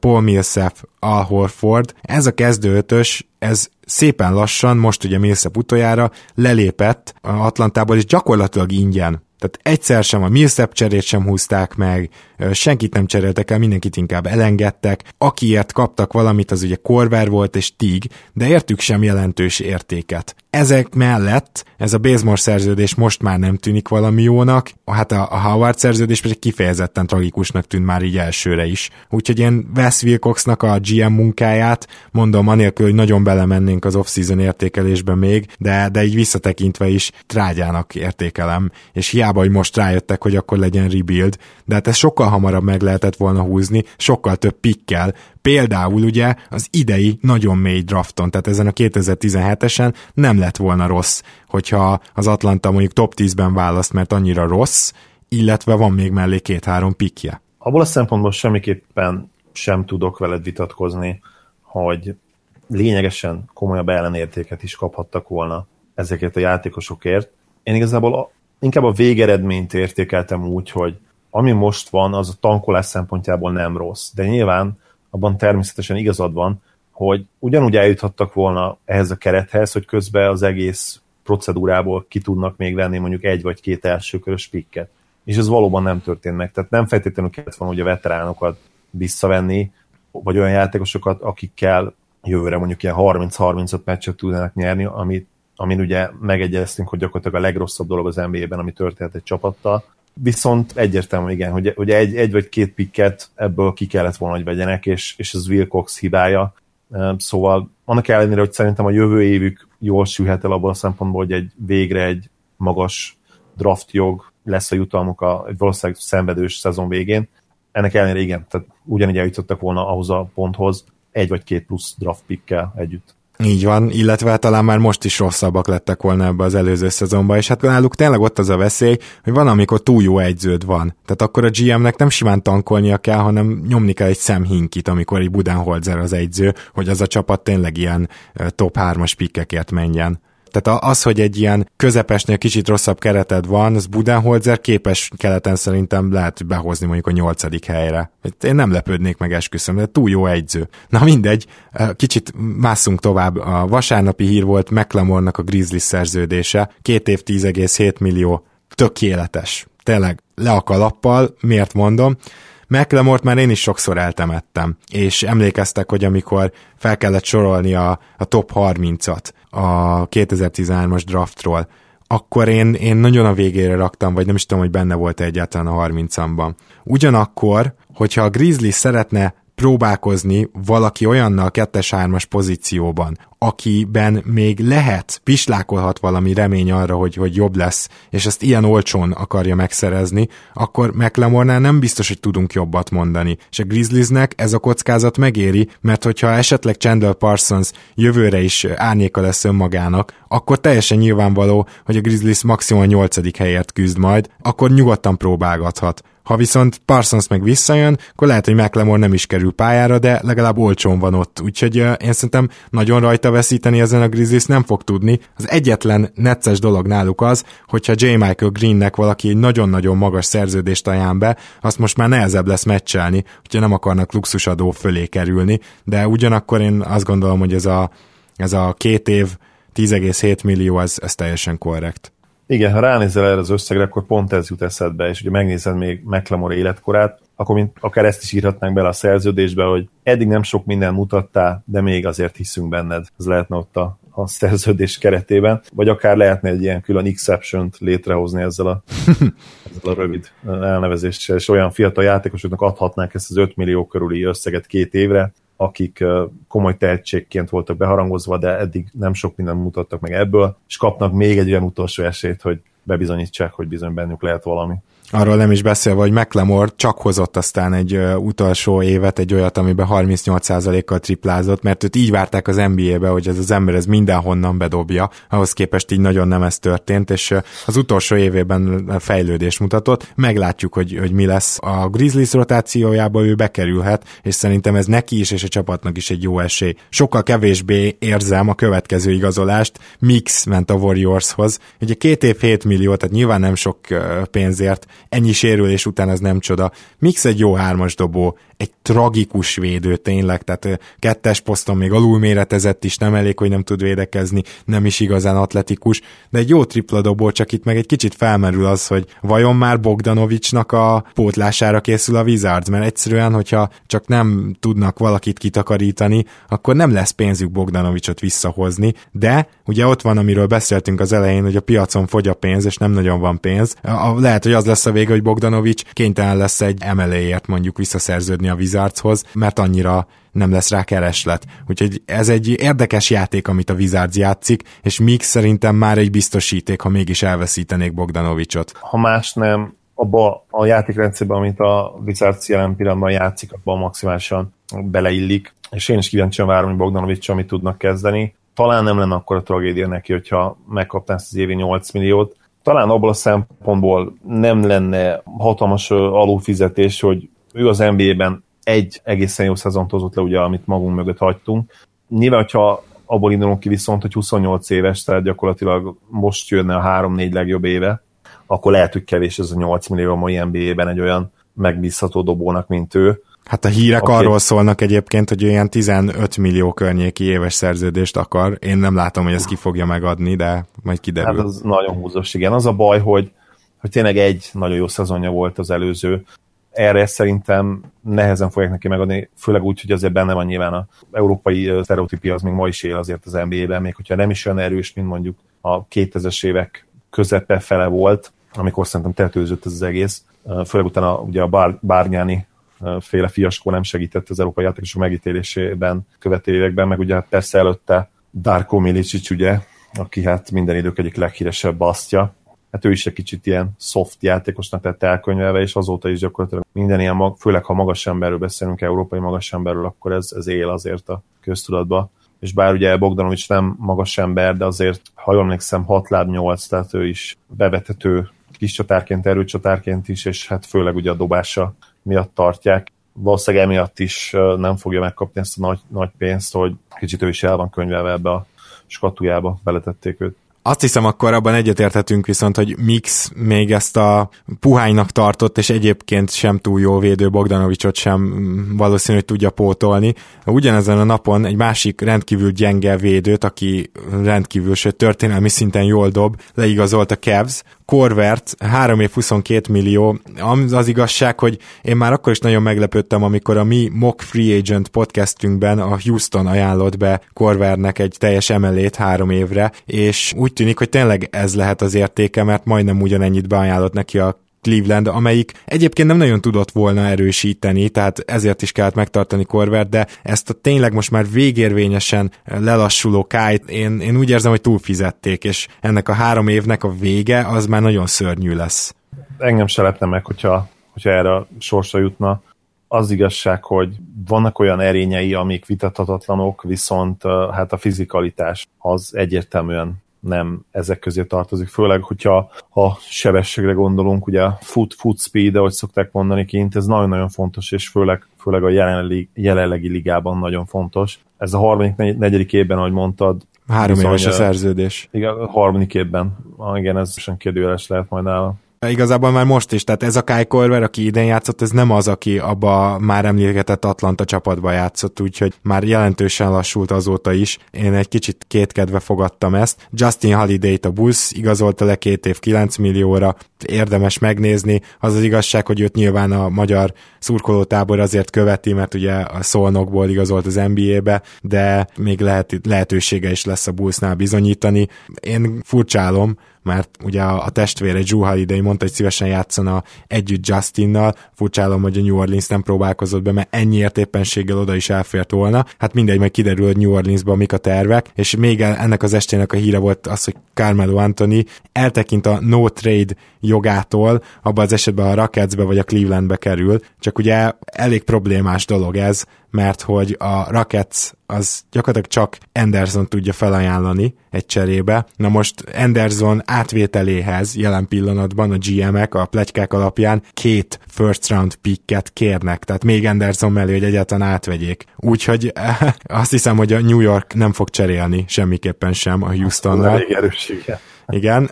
Paul Millsap, Al Horford. Ez a kezdőtös, ez szépen lassan, most ugye Millsap utoljára lelépett Atlantából, és gyakorlatilag ingyen tehát egyszer sem a Millsap cserét sem húzták meg, senkit nem cseréltek el, mindenkit inkább elengedtek. Akiért kaptak valamit, az ugye Korver volt és Tig, de értük sem jelentős értéket. Ezek mellett ez a Bazemore szerződés most már nem tűnik valami jónak, hát a, a Howard szerződés pedig kifejezetten tragikusnak tűnt már így elsőre is. Úgyhogy én Wes Wilcoxnak a GM munkáját mondom, anélkül, hogy nagyon belemennénk az off-season értékelésbe még, de, de így visszatekintve is trágyának értékelem, és hiába, hogy most rájöttek, hogy akkor legyen rebuild, de hát ez sokkal hamarabb meg lehetett volna húzni, sokkal több pikkel, például ugye az idei nagyon mély drafton, tehát ezen a 2017-esen nem lett volna rossz, hogyha az Atlanta mondjuk top 10-ben választ, mert annyira rossz, illetve van még mellé két-három pikje. Abból a szempontból semmiképpen sem tudok veled vitatkozni, hogy lényegesen komolyabb ellenértéket is kaphattak volna ezeket a játékosokért. Én igazából inkább a végeredményt értékeltem úgy, hogy ami most van, az a tankolás szempontjából nem rossz. De nyilván abban természetesen igazad van, hogy ugyanúgy eljuthattak volna ehhez a kerethez, hogy közben az egész procedúrából ki tudnak még venni mondjuk egy vagy két elsőkörös pikket. És ez valóban nem történt meg. Tehát nem feltétlenül kellett volna hogy veteránokat visszavenni, vagy olyan játékosokat, akikkel jövőre mondjuk ilyen 30-35 meccset tudnának nyerni, amit, amin ugye megegyeztünk, hogy gyakorlatilag a legrosszabb dolog az NBA-ben, ami történt egy csapattal, Viszont egyértelmű, igen, hogy, hogy egy, egy vagy két pikket ebből ki kellett volna, hogy vegyenek, és, és ez Wilcox hibája. Szóval annak ellenére, hogy szerintem a jövő évük jól sülhet el abban a szempontból, hogy egy végre egy magas draft jog lesz a jutalmuk a egy valószínűleg szenvedős szezon végén. Ennek ellenére igen, tehát ugyanígy eljutottak volna ahhoz a ponthoz egy vagy két plusz draft pickkel együtt. Így van, illetve talán már most is rosszabbak lettek volna ebbe az előző szezonban, és hát náluk tényleg ott az a veszély, hogy van, amikor túl jó egyződ van. Tehát akkor a GM-nek nem simán tankolnia kell, hanem nyomni kell egy szemhinkit, amikor egy Budenholzer az egyző, hogy az a csapat tényleg ilyen top 3-as pikkekért menjen. Tehát az, hogy egy ilyen közepesnél kicsit rosszabb kereted van, az Budenholzer képes keleten szerintem lehet behozni mondjuk a nyolcadik helyre. Én nem lepődnék meg, esküszöm, de túl jó egyző. Na mindegy, kicsit másszunk tovább. A vasárnapi hír volt McLemore-nak a Grizzly szerződése, két év 10,7 millió, tökéletes. Tényleg le a kalappal, miért mondom? McLemort már én is sokszor eltemettem, és emlékeztek, hogy amikor fel kellett sorolni a, a top 30-at a 2013-as draftról, akkor én, én nagyon a végére raktam, vagy nem is tudom, hogy benne volt egyáltalán a 30-amban. Ugyanakkor, hogyha a Grizzly szeretne próbálkozni valaki olyannal kettes-hármas pozícióban, akiben még lehet, pislákolhat valami remény arra, hogy, hogy jobb lesz, és ezt ilyen olcsón akarja megszerezni, akkor McLemornál nem biztos, hogy tudunk jobbat mondani. És a Grizzliesnek ez a kockázat megéri, mert hogyha esetleg Chandler Parsons jövőre is árnyéka lesz önmagának, akkor teljesen nyilvánvaló, hogy a Grizzlies maximum a nyolcadik helyért küzd majd, akkor nyugodtan próbálgathat. Ha viszont Parsons meg visszajön, akkor lehet, hogy McLemore nem is kerül pályára, de legalább olcsón van ott. Úgyhogy én szerintem nagyon rajta veszíteni ezen a Grizzlies nem fog tudni. Az egyetlen necces dolog náluk az, hogyha J. Michael Greennek valaki egy nagyon-nagyon magas szerződést ajánl be, azt most már nehezebb lesz meccselni, hogyha nem akarnak luxusadó fölé kerülni, de ugyanakkor én azt gondolom, hogy ez a, ez a két év 10,7 millió, az, ez teljesen korrekt. Igen, ha ránézel erre az összegre, akkor pont ez jut eszedbe, és ugye megnézed még McLemore életkorát, akkor mint akár ezt is írhatnánk bele a szerződésbe, hogy eddig nem sok minden mutattál, de még azért hiszünk benned. Ez lehetne ott a, a szerződés keretében, vagy akár lehetne egy ilyen külön exception-t létrehozni ezzel a, ezzel a rövid elnevezéssel, és olyan fiatal játékosoknak adhatnák ezt az 5 millió körüli összeget két évre, akik komoly tehetségként voltak beharangozva, de eddig nem sok mindent mutattak meg ebből, és kapnak még egy olyan utolsó esélyt, hogy bebizonyítsák, hogy bizony bennük lehet valami. Arról nem is beszélve, hogy McLemore csak hozott aztán egy utolsó évet, egy olyat, amiben 38%-kal triplázott, mert őt így várták az NBA-be, hogy ez az ember ez mindenhonnan bedobja, ahhoz képest így nagyon nem ez történt, és az utolsó évében fejlődést mutatott. Meglátjuk, hogy, hogy mi lesz. A Grizzlies rotációjába ő bekerülhet, és szerintem ez neki is és a csapatnak is egy jó esély. Sokkal kevésbé érzem a következő igazolást, Mix ment a Warriorshoz. Ugye két év 7 millió, tehát nyilván nem sok pénzért, ennyi sérülés után ez nem csoda. Mix egy jó hármas dobó, egy tragikus védő tényleg, tehát kettes poszton még alulméretezett is, nem elég, hogy nem tud védekezni, nem is igazán atletikus, de egy jó tripla dobó, csak itt meg egy kicsit felmerül az, hogy vajon már Bogdanovicsnak a pótlására készül a Wizards, mert egyszerűen, hogyha csak nem tudnak valakit kitakarítani, akkor nem lesz pénzük Bogdanovicsot visszahozni, de ugye ott van, amiről beszéltünk az elején, hogy a piacon fogy a pénz, és nem nagyon van pénz. Lehet, hogy az lesz a vége, hogy Bogdanovics kénytelen lesz egy emeléért mondjuk visszaszerződni a Wizardshoz, mert annyira nem lesz rá kereslet. Úgyhogy ez egy érdekes játék, amit a Wizards játszik, és Mix szerintem már egy biztosíték, ha mégis elveszítenék Bogdanovicsot. Ha más nem, abba a játékrendszerben, amit a Wizards jelen pillanatban játszik, abban maximálisan beleillik, és én is kíváncsian várom, hogy Bogdanovics mit tudnak kezdeni. Talán nem lenne akkor a tragédia neki, hogyha megkapná ezt az évi 8 milliót, talán abból a szempontból nem lenne hatalmas alulfizetés, hogy ő az NBA-ben egy egészen jó szezont hozott le, ugye, amit magunk mögött hagytunk. Nyilván, hogyha abból indulunk ki viszont, hogy 28 éves, tehát gyakorlatilag most jönne a 3-4 legjobb éve, akkor lehet, hogy kevés ez a 8 millió mai NBA-ben egy olyan megbízható dobónak, mint ő. Hát a hírek okay. arról szólnak egyébként, hogy olyan 15 millió környéki éves szerződést akar. Én nem látom, hogy ezt ki fogja megadni, de majd kiderül. Hát az nagyon húzós, igen. Az a baj, hogy, hogy tényleg egy nagyon jó szezonja volt az előző, erre szerintem nehezen fogják neki megadni, főleg úgy, hogy azért benne van nyilván a európai sztereotípia, az még ma is él azért az NBA-ben, még hogyha nem is olyan erős, mint mondjuk a 2000-es évek közepe fele volt, amikor szerintem tetőzött ez az egész. Főleg utána ugye a bár, Bárnyáni féle fiaskó nem segített az európai játékosok megítélésében követő években, meg ugye hát persze előtte Darko Milicic, ugye, aki hát minden idők egyik leghíresebb basztja, hát ő is egy kicsit ilyen soft játékosnak tett elkönyvelve, és azóta is gyakorlatilag minden ilyen, főleg ha magas emberről beszélünk, európai magas emberről, akkor ez, ez él azért a köztudatba. És bár ugye Bogdanovics nem magas ember, de azért, ha jól emlékszem, 6 láb 8, tehát ő is bevethető kis csatárként, erőcsatárként is, és hát főleg ugye a dobása miatt tartják. Valószínűleg emiatt is nem fogja megkapni ezt a nagy, nagy pénzt, hogy kicsit ő is el van könyvelve ebbe a skatujába, beletették őt. Azt hiszem, akkor abban egyetérthetünk viszont, hogy Mix még ezt a puhánynak tartott, és egyébként sem túl jó védő Bogdanovicsot sem valószínű, hogy tudja pótolni. Ugyanezen a napon egy másik rendkívül gyenge védőt, aki rendkívül, sőt történelmi szinten jól dob, leigazolt a Cavs, Corvert 3 év 22 millió. Az az igazság, hogy én már akkor is nagyon meglepődtem, amikor a mi Mock Free Agent podcastünkben a Houston ajánlott be Corvernek egy teljes emelét három évre, és úgy tűnik, hogy tényleg ez lehet az értéke, mert majdnem ugyanennyit beajánlott neki a Cleveland, amelyik egyébként nem nagyon tudott volna erősíteni, tehát ezért is kellett megtartani Korvert, de ezt a tényleg most már végérvényesen lelassuló kájt én, én úgy érzem, hogy túlfizették, és ennek a három évnek a vége az már nagyon szörnyű lesz. Engem se lepne meg, hogyha, hogyha erre a sorsra jutna. Az igazság, hogy vannak olyan erényei, amik vitathatatlanok, viszont hát a fizikalitás az egyértelműen nem ezek közé tartozik, főleg, hogyha ha sebességre gondolunk, ugye a foot, foot speed, ahogy szokták mondani kint, ez nagyon-nagyon fontos, és főleg, főleg a jelenlegi, jelenlegi ligában nagyon fontos. Ez a harmadik, negyedik évben, ahogy mondtad, Három éves a szerződés. Igen, a harmadik évben. Ah, igen, ez sem kérdőjeles lehet majd nála. Igazából már most is, tehát ez a Kai Korver, aki idén játszott, ez nem az, aki abba már emlékezett Atlanta csapatba játszott, úgyhogy már jelentősen lassult azóta is. Én egy kicsit kétkedve fogadtam ezt. Justin Holiday-t a Bulls igazolta le két év 9 millióra, érdemes megnézni. Az az igazság, hogy őt nyilván a magyar szurkolótábor azért követi, mert ugye a Szolnokból igazolt az NBA-be, de még lehet, lehetősége is lesz a Bullsnál bizonyítani. Én furcsálom, mert ugye a, a testvére Drew Holiday mondta, hogy szívesen játszana együtt Justinnal, furcsálom, hogy a New Orleans nem próbálkozott be, mert ennyiért éppenséggel oda is elfért volna. Hát mindegy, majd kiderül, hogy New Orleansban mik a tervek, és még ennek az estének a híre volt az, hogy Carmelo Anthony eltekint a no trade jogától, abban az esetben a Rocketsbe vagy a Clevelandbe kerül, csak ugye elég problémás dolog ez, mert hogy a Rockets az gyakorlatilag csak Anderson tudja felajánlani egy cserébe. Na most Anderson átvételéhez jelen pillanatban a GM-ek a plegykák alapján két first round picket kérnek, tehát még Anderson mellé, hogy egyáltalán átvegyék. Úgyhogy azt hiszem, hogy a New York nem fog cserélni semmiképpen sem a Houstonnal. Elég erős, igen. Igen,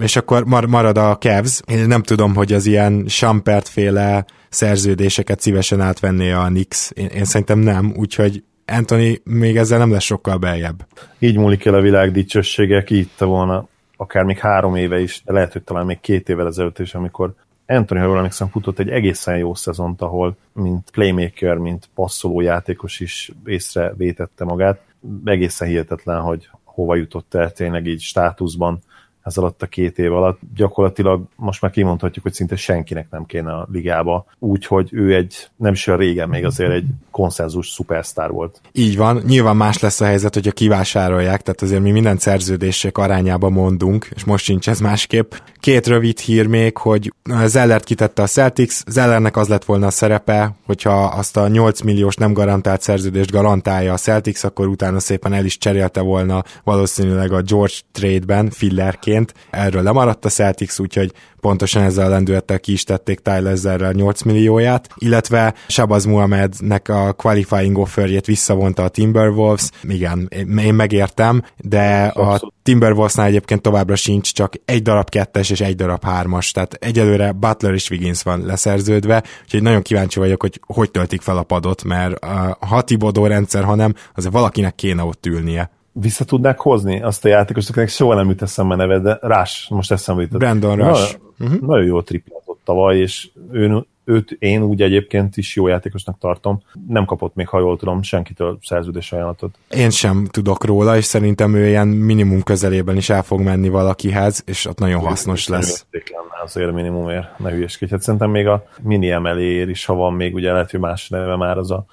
és akkor marad a Cavs. Én nem tudom, hogy az ilyen Sampert féle szerződéseket szívesen átvenné a Knicks. Én, én szerintem nem, úgyhogy Anthony még ezzel nem lesz sokkal beljebb. Így múlik el a világ dicsősége, ki itt volna akár még három éve is, de lehet, hogy talán még két évvel ezelőtt is, amikor Anthony, ha jól emlékszem, futott egy egészen jó szezont, ahol mint playmaker, mint passzoló játékos is észrevétette magát. Egészen hihetetlen, hogy hova jutott el tényleg így státuszban ez alatt a két év alatt. Gyakorlatilag most már kimondhatjuk, hogy szinte senkinek nem kéne a ligába, úgyhogy ő egy, nem is olyan régen még azért egy konszenzus szupersztár volt. Így van, nyilván más lesz a helyzet, hogyha kivásárolják, tehát azért mi minden szerződések arányába mondunk, és most sincs ez másképp. Két rövid hír még, hogy Zellert kitette a Celtics, Zellernek az lett volna a szerepe, hogyha azt a 8 milliós nem garantált szerződést garantálja a Celtics, akkor utána szépen el is cserélte volna valószínűleg a George trade-ben fillerként. Erről lemaradt a Celtics, úgyhogy pontosan ezzel a lendülettel ki is tették Tyler Zerrel 8 millióját, illetve Shabazz Muhammadnek a qualifying offerjét visszavonta a Timberwolves. Igen, én megértem, de a Timberwolvesnál egyébként továbbra sincs, csak egy darab kettes és egy darab hármas, tehát egyelőre Butler és Wiggins van leszerződve, úgyhogy nagyon kíváncsi vagyok, hogy hogy töltik fel a padot, mert ha Tibodó rendszer, hanem azért valakinek kéne ott ülnie vissza tudnák hozni azt a játékost, akinek soha nem jut eszembe neve, de Rás, most eszembe jutott. Brandon Rush. Nagyon, uh-huh. nagyon jó triplázott tavaly, és ő, őt én úgy egyébként is jó játékosnak tartom. Nem kapott még, ha jól tudom, senkitől szerződés ajánlatot. Én sem tudok róla, és szerintem ő ilyen minimum közelében is el fog menni valakihez, és ott nagyon hasznos lesz. lenne azért minimumért, ne hülyeskedj. Hát szerintem még a mini emeléért is, ha van még, ugye lehet, hogy más neve már az a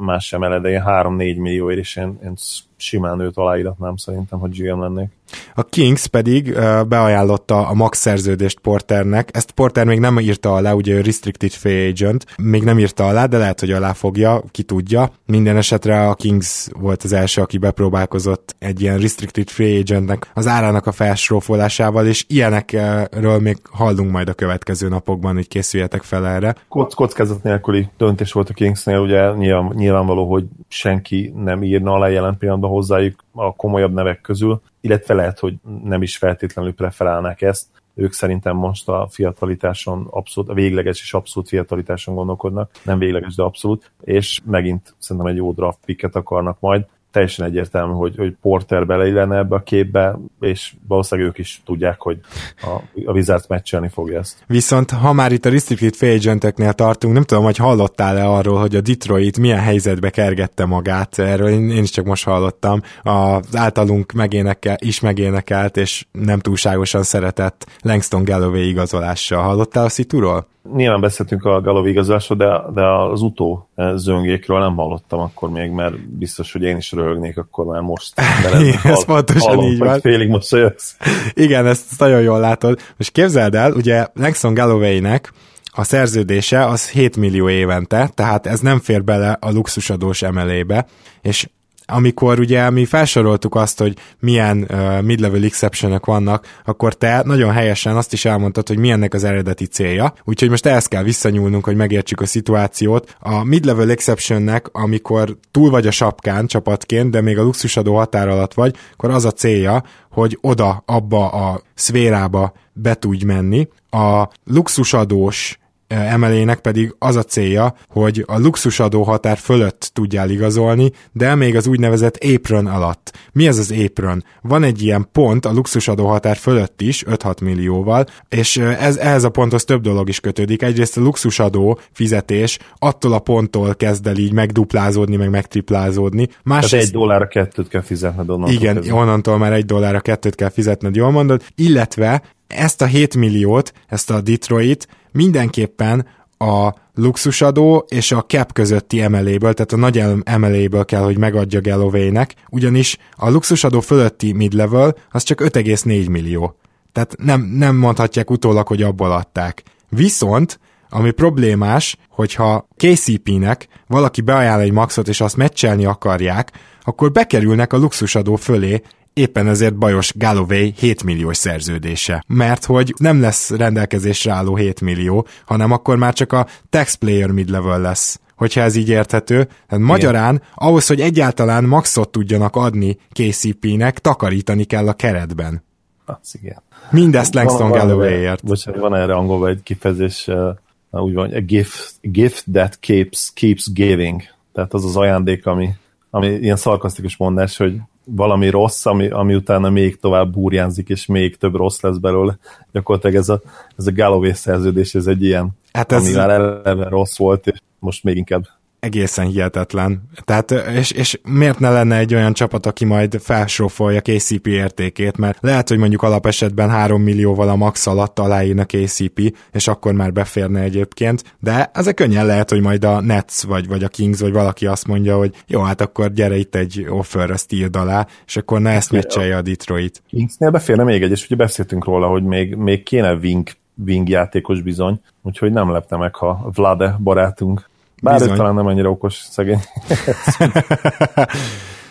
más sem eled, de 3-4 millióért is én, én simán őt aláíratnám szerintem, hogy GM lennék. A Kings pedig uh, beajánlotta a max szerződést Porternek. Ezt Porter még nem írta alá, ugye ő restricted free agent, még nem írta alá, de lehet, hogy alá fogja, ki tudja. Minden esetre a Kings volt az első, aki bepróbálkozott egy ilyen restricted free agentnek az árának a felsrófolásával, és ilyenekről még hallunk majd a következő napokban, hogy készüljetek fel erre. Kock, kockázat nélküli döntés volt a Kingsnél, ugye nyilván, nyilvánvaló, hogy senki nem írna alá jelen pillanatban hozzájuk a komolyabb nevek közül, illetve lehet, hogy nem is feltétlenül preferálnák ezt. Ők szerintem most a fiatalitáson abszolút, a végleges és abszolút fiatalitáson gondolkodnak, nem végleges, de abszolút, és megint szerintem egy jó draft picket akarnak majd. Teljesen egyértelmű, hogy, hogy Porter beleillene ebbe a képbe, és valószínűleg ők is tudják, hogy a, a Wizards meccselni fogja ezt. Viszont ha már itt a restricted free agenteknél tartunk, nem tudom, hogy hallottál-e arról, hogy a Detroit milyen helyzetbe kergette magát, erről én, én is csak most hallottam, az általunk megénekel, is megénekelt, és nem túlságosan szeretett Langston Galloway igazolással. Hallottál a szituról? Nyilván beszéltünk a Galov igazolásról, de, de az utó zöngékről nem hallottam akkor még, mert biztos, hogy én is röhögnék akkor már most. ez pontosan hallom, így van. Félig mosolyogsz. Igen, ezt nagyon jól látod. Most képzeld el, ugye Langston Galloway-nek a szerződése az 7 millió évente, tehát ez nem fér bele a luxusadós emelébe, és amikor ugye mi felsoroltuk azt, hogy milyen uh, mid-level exception vannak, akkor te nagyon helyesen azt is elmondtad, hogy milyennek az eredeti célja. Úgyhogy most ehhez kell visszanyúlnunk, hogy megértsük a szituációt. A mid-level exceptionnek, amikor túl vagy a sapkán csapatként, de még a luxusadó határ alatt vagy, akkor az a célja, hogy oda, abba a szférába be tudj menni. A luxusadós emelének pedig az a célja, hogy a luxusadó határ fölött tudjál igazolni, de még az úgynevezett apron alatt. Mi ez az apron? Van egy ilyen pont a luxusadó határ fölött is, 5-6 millióval, és ez, ehhez a ponthoz több dolog is kötődik. Egyrészt a luxusadó fizetés attól a ponttól kezd el így megduplázódni, meg megtriplázódni. Másrészt, Tehát egy dollárra kettőt kell fizetned onnantól. Igen, kezdve. onnantól már egy dollárra kettőt kell fizetned, jól mondod, illetve ezt a 7 milliót, ezt a Detroit mindenképpen a luxusadó és a cap közötti emeléből, tehát a nagy emeléből kell, hogy megadja Galloway-nek, ugyanis a luxusadó fölötti mid-level az csak 5,4 millió. Tehát nem, nem mondhatják utólag, hogy abból adták. Viszont, ami problémás, hogyha KCP-nek valaki beajánl egy maxot, és azt meccselni akarják, akkor bekerülnek a luxusadó fölé éppen ezért bajos Galloway 7 milliós szerződése. Mert hogy nem lesz rendelkezésre álló 7 millió, hanem akkor már csak a taxplayer mid-level lesz hogyha ez így érthető. Tehát magyarán ahhoz, hogy egyáltalán maxot tudjanak adni KCP-nek, takarítani kell a keretben. Az igen. Mindezt Langston Galloway-ért. Bocsánat, van erre angolban egy kifejezés, uh, úgy van, a gift, gift that keeps, keeps giving. Tehát az az ajándék, ami, ami ilyen szarkasztikus mondás, hogy valami rossz, ami, ami utána még tovább burjánzik, és még több rossz lesz belőle. Gyakorlatilag ez a, ez a Galloway szerződés, ez egy ilyen, hát ez... ami már eleve rossz volt, és most még inkább egészen hihetetlen. Tehát, és, és miért ne lenne egy olyan csapat, aki majd felsrófolja KCP értékét, mert lehet, hogy mondjuk alapesetben 3 millióval a max alatt aláírna KCP, és akkor már beférne egyébként, de ezek könnyen lehet, hogy majd a Nets, vagy, vagy a Kings, vagy valaki azt mondja, hogy jó, hát akkor gyere itt egy offer a Steel alá, és akkor ne ezt meccselje a Detroit. Kingsnél beférne még egy, és ugye beszéltünk róla, hogy még, még kéne wing, wing játékos bizony, úgyhogy nem lepne meg, ha Vlade barátunk bár ő talán nem annyira okos, szegény.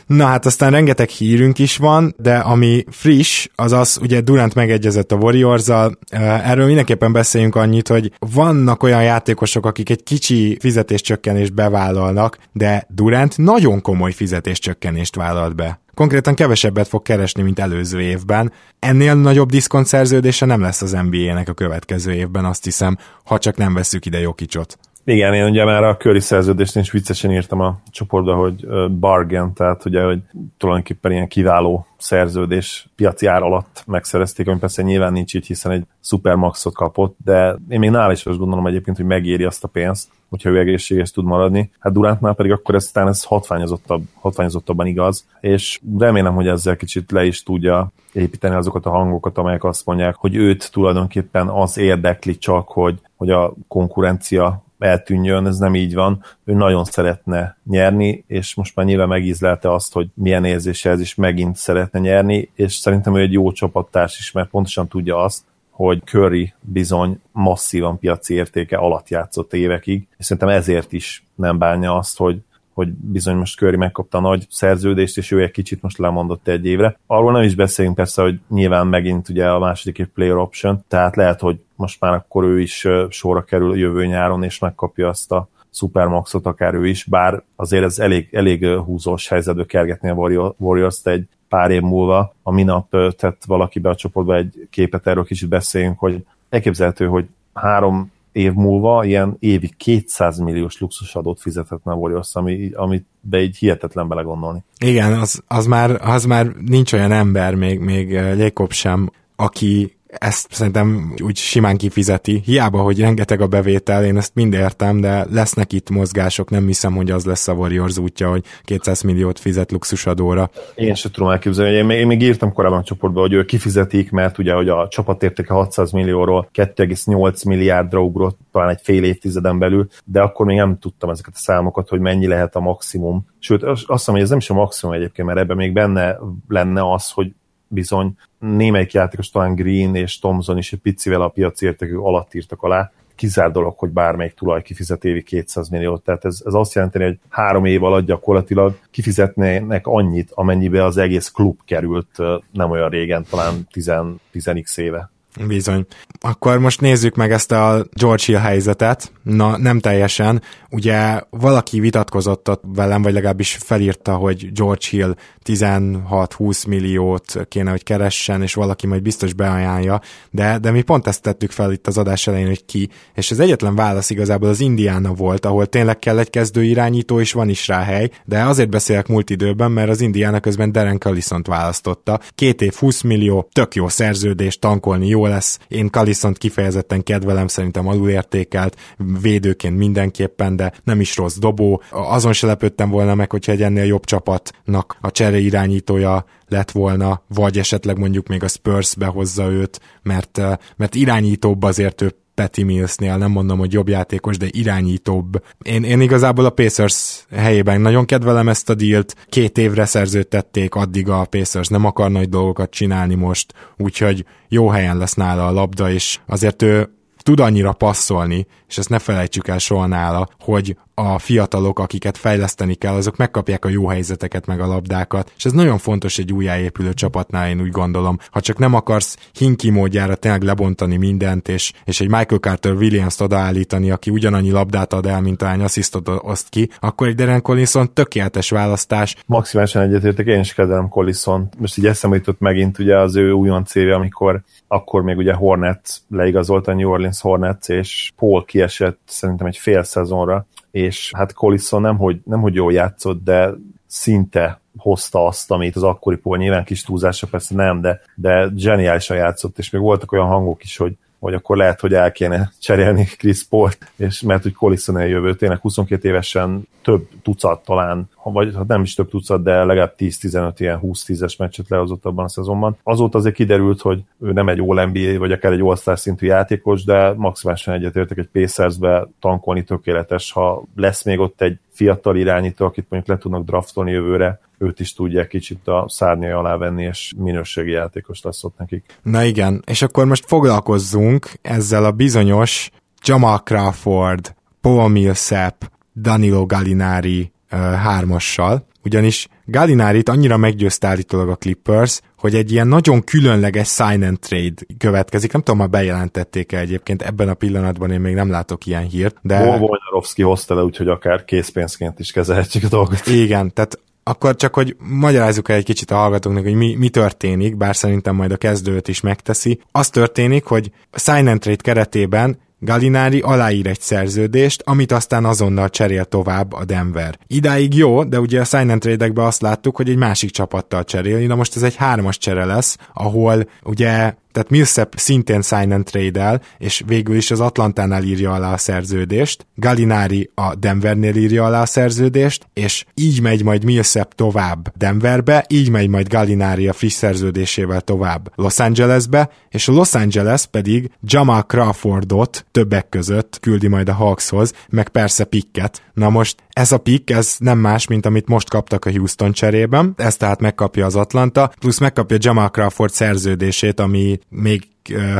Na hát aztán rengeteg hírünk is van, de ami friss, az az, ugye Durant megegyezett a warriors erről mindenképpen beszéljünk annyit, hogy vannak olyan játékosok, akik egy kicsi fizetéscsökkenést bevállalnak, de Durant nagyon komoly fizetéscsökkenést vállalt be. Konkrétan kevesebbet fog keresni, mint előző évben. Ennél nagyobb diszkont szerződése nem lesz az NBA-nek a következő évben, azt hiszem, ha csak nem veszük ide Jokicsot. Igen, én ugye már a köri szerződést is viccesen írtam a csoportba, hogy bargain, tehát ugye, hogy tulajdonképpen ilyen kiváló szerződés piaci ár alatt megszerezték, ami persze nyilván nincs így, hiszen egy supermaxot kapott, de én még nála is azt gondolom egyébként, hogy megéri azt a pénzt, hogyha ő egészséges tud maradni. Hát Durantnál pedig akkor ez talán ez hatványozottabb, hatványozottabban igaz, és remélem, hogy ezzel kicsit le is tudja építeni azokat a hangokat, amelyek azt mondják, hogy őt tulajdonképpen az érdekli csak, hogy, hogy a konkurencia eltűnjön, ez nem így van. Ő nagyon szeretne nyerni, és most már nyilván megízlelte azt, hogy milyen érzése ez is megint szeretne nyerni, és szerintem ő egy jó csapattárs is, mert pontosan tudja azt, hogy Curry bizony masszívan piaci értéke alatt játszott évekig, és szerintem ezért is nem bánja azt, hogy hogy bizony most Curry megkapta a nagy szerződést, és ő egy kicsit most lemondott egy évre. Arról nem is beszélünk persze, hogy nyilván megint ugye a második év player option, tehát lehet, hogy most már akkor ő is sorra kerül jövő nyáron, és megkapja azt a Supermaxot akár ő is, bár azért ez elég, elég húzós helyzetbe kergetni a Warriors-t egy pár év múlva. A minap tett valaki be a csoportba egy képet, erről kicsit beszéljünk, hogy elképzelhető, hogy három év múlva ilyen évi 200 milliós luxusadót fizethetne a Warriors, ami, amit be így hihetetlen belegondolni. Igen, az, az, már, az már nincs olyan ember, még, még Jacob sem, aki ezt szerintem úgy simán kifizeti. Hiába, hogy rengeteg a bevétel, én ezt mind értem, de lesznek itt mozgások, nem hiszem, hogy az lesz a Warriors útja, hogy 200 milliót fizet luxusadóra. Én sem tudom elképzelni, én még, én még írtam korábban a csoportban, hogy ő kifizetik, mert ugye hogy a csapatértéke 600 millióról 2,8 milliárdra ugrott talán egy fél évtizeden belül, de akkor még nem tudtam ezeket a számokat, hogy mennyi lehet a maximum. Sőt, azt hiszem, hogy ez nem is a maximum egyébként, mert ebben még benne lenne az, hogy bizony némelyik játékos, talán Green és Thomson is egy picivel a piaci értékű alatt írtak alá, kizár dolog, hogy bármelyik tulaj kifizet évi 200 milliót. Tehát ez, ez azt jelenti, hogy három év alatt gyakorlatilag kifizetnének annyit, amennyibe az egész klub került nem olyan régen, talán 10-x éve. Bizony. Akkor most nézzük meg ezt a George Hill helyzetet. Na, nem teljesen. Ugye valaki vitatkozott ott velem, vagy legalábbis felírta, hogy George Hill 16-20 milliót kéne, hogy keressen, és valaki majd biztos beajánlja, de, de mi pont ezt tettük fel itt az adás elején, hogy ki, és az egyetlen válasz igazából az Indiana volt, ahol tényleg kell egy kezdő irányító, és van is rá hely, de azért beszélek múlt időben, mert az Indiana közben Darren collison választotta. Két év 20 millió, tök jó szerződés, tankolni jó lesz. Én collison kifejezetten kedvelem, szerintem alulértékelt, védőként mindenképpen, de nem is rossz dobó. Azon se lepődtem volna meg, hogyha egy ennél jobb csapatnak a csere irányítója lett volna, vagy esetleg mondjuk még a Spurs behozza őt, mert, mert irányítóbb azért ő Patty Millsnél, nem mondom, hogy jobb játékos, de irányítóbb. Én, én igazából a Pacers helyében nagyon kedvelem ezt a dílt, két évre szerződtették, addig a Pacers nem akar nagy dolgokat csinálni most, úgyhogy jó helyen lesz nála a labda, és azért ő tud annyira passzolni, és ezt ne felejtsük el soha nála, hogy a fiatalok, akiket fejleszteni kell, azok megkapják a jó helyzeteket, meg a labdákat, és ez nagyon fontos egy újjáépülő csapatnál, én úgy gondolom. Ha csak nem akarsz hinki módjára tényleg lebontani mindent, és, és egy Michael Carter Williams-t odaállítani, aki ugyanannyi labdát ad el, mint ahány asszisztot oszt ki, akkor egy Darren Collison tökéletes választás. Maximálisan egyetértek, én is kedvelem Collison. Most így eszembe jutott megint ugye az ő újon céve, amikor akkor még ugye Hornets leigazolt a New Orleans Hornets, és Paul kiesett szerintem egy fél szezonra, és hát Collison nem hogy, nem, hogy jól játszott, de szinte hozta azt, amit az akkori Paul nyilván kis túlzása persze nem, de, de zseniálisan játszott, és még voltak olyan hangok is, hogy hogy akkor lehet, hogy el kéne cserélni Chris Paul-t, és mert hogy Collison eljövő, tényleg 22 évesen több tucat talán, vagy hát nem is több tucat, de legalább 10-15 ilyen 20-10-es meccset lehozott abban a szezonban. Azóta azért kiderült, hogy ő nem egy All-NBA, vagy akár egy All-Star szintű játékos, de maximálisan egyetértek egy Pacersbe tankolni tökéletes, ha lesz még ott egy fiatal irányító, akit mondjuk le tudnak draftolni jövőre, őt is tudják kicsit a szárnyai alá venni, és minőségi játékos lesz ott nekik. Na igen, és akkor most foglalkozzunk ezzel a bizonyos Jamal Crawford, Paul Millsap, Danilo Gallinari uh, hármassal, ugyanis Gallinárit annyira meggyőzte állítólag a Clippers, hogy egy ilyen nagyon különleges sign and trade következik. Nem tudom, ha bejelentették -e egyébként, ebben a pillanatban én még nem látok ilyen hírt, de... Wojnarowski hozta le, úgyhogy akár készpénzként is kezelhetjük a dolgot. Igen, tehát akkor csak, hogy magyarázzuk el egy kicsit a hallgatóknak, hogy mi, mi történik, bár szerintem majd a kezdőt is megteszi. Az történik, hogy a and trade keretében Galinári aláír egy szerződést, amit aztán azonnal cserél tovább a Denver. Idáig jó, de ugye a sign and trade azt láttuk, hogy egy másik csapattal cserél, na most ez egy hármas csere lesz, ahol ugye tehát Millsap szintén sign and trade és végül is az Atlantánál írja alá a szerződést, Galinari a Denvernél írja alá a szerződést, és így megy majd Millsap tovább Denverbe, így megy majd Galinari a friss szerződésével tovább Los Angelesbe, és a Los Angeles pedig Jamal Crawfordot többek között küldi majd a Hawkshoz, meg persze Picket. Na most ez a pick, ez nem más, mint amit most kaptak a Houston cserében, ezt tehát megkapja az Atlanta, plusz megkapja Jamal Crawford szerződését, ami még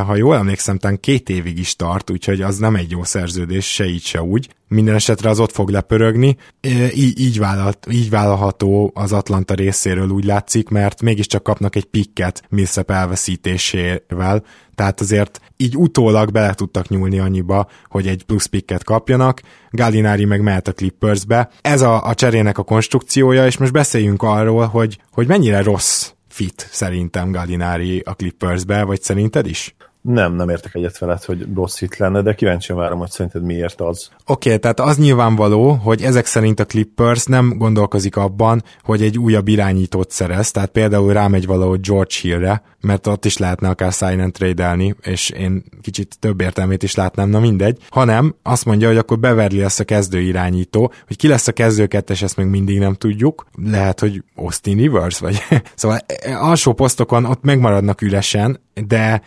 ha jól emlékszem, talán két évig is tart, úgyhogy az nem egy jó szerződés, se így, se úgy. Minden esetre az ott fog lepörögni. Így, így, vállalt, így vállalható az Atlanta részéről úgy látszik, mert mégiscsak kapnak egy pikket Millsap elveszítésével, tehát azért így utólag bele tudtak nyúlni annyiba, hogy egy plusz pikket kapjanak, Gallinari meg mehet a Clippersbe. Ez a, a cserének a konstrukciója, és most beszéljünk arról, hogy, hogy mennyire rossz fit szerintem Gallinari a Clippersbe, vagy szerinted is? Nem, nem értek egyet veled, hogy rossz hit lenne, de kíváncsi várom, hogy szerinted miért az. Oké, okay, tehát az nyilvánvaló, hogy ezek szerint a Clippers nem gondolkozik abban, hogy egy újabb irányítót szerez, tehát például rámegy valahogy George Hillre, mert ott is lehetne akár sign and trade és én kicsit több értelmét is látnám, na mindegy, hanem azt mondja, hogy akkor Beverly lesz a kezdő irányító, hogy ki lesz a kezdő kettes, ezt még mindig nem tudjuk, lehet, hogy Austin Rivers, vagy szóval e, alsó posztokon ott megmaradnak üresen, de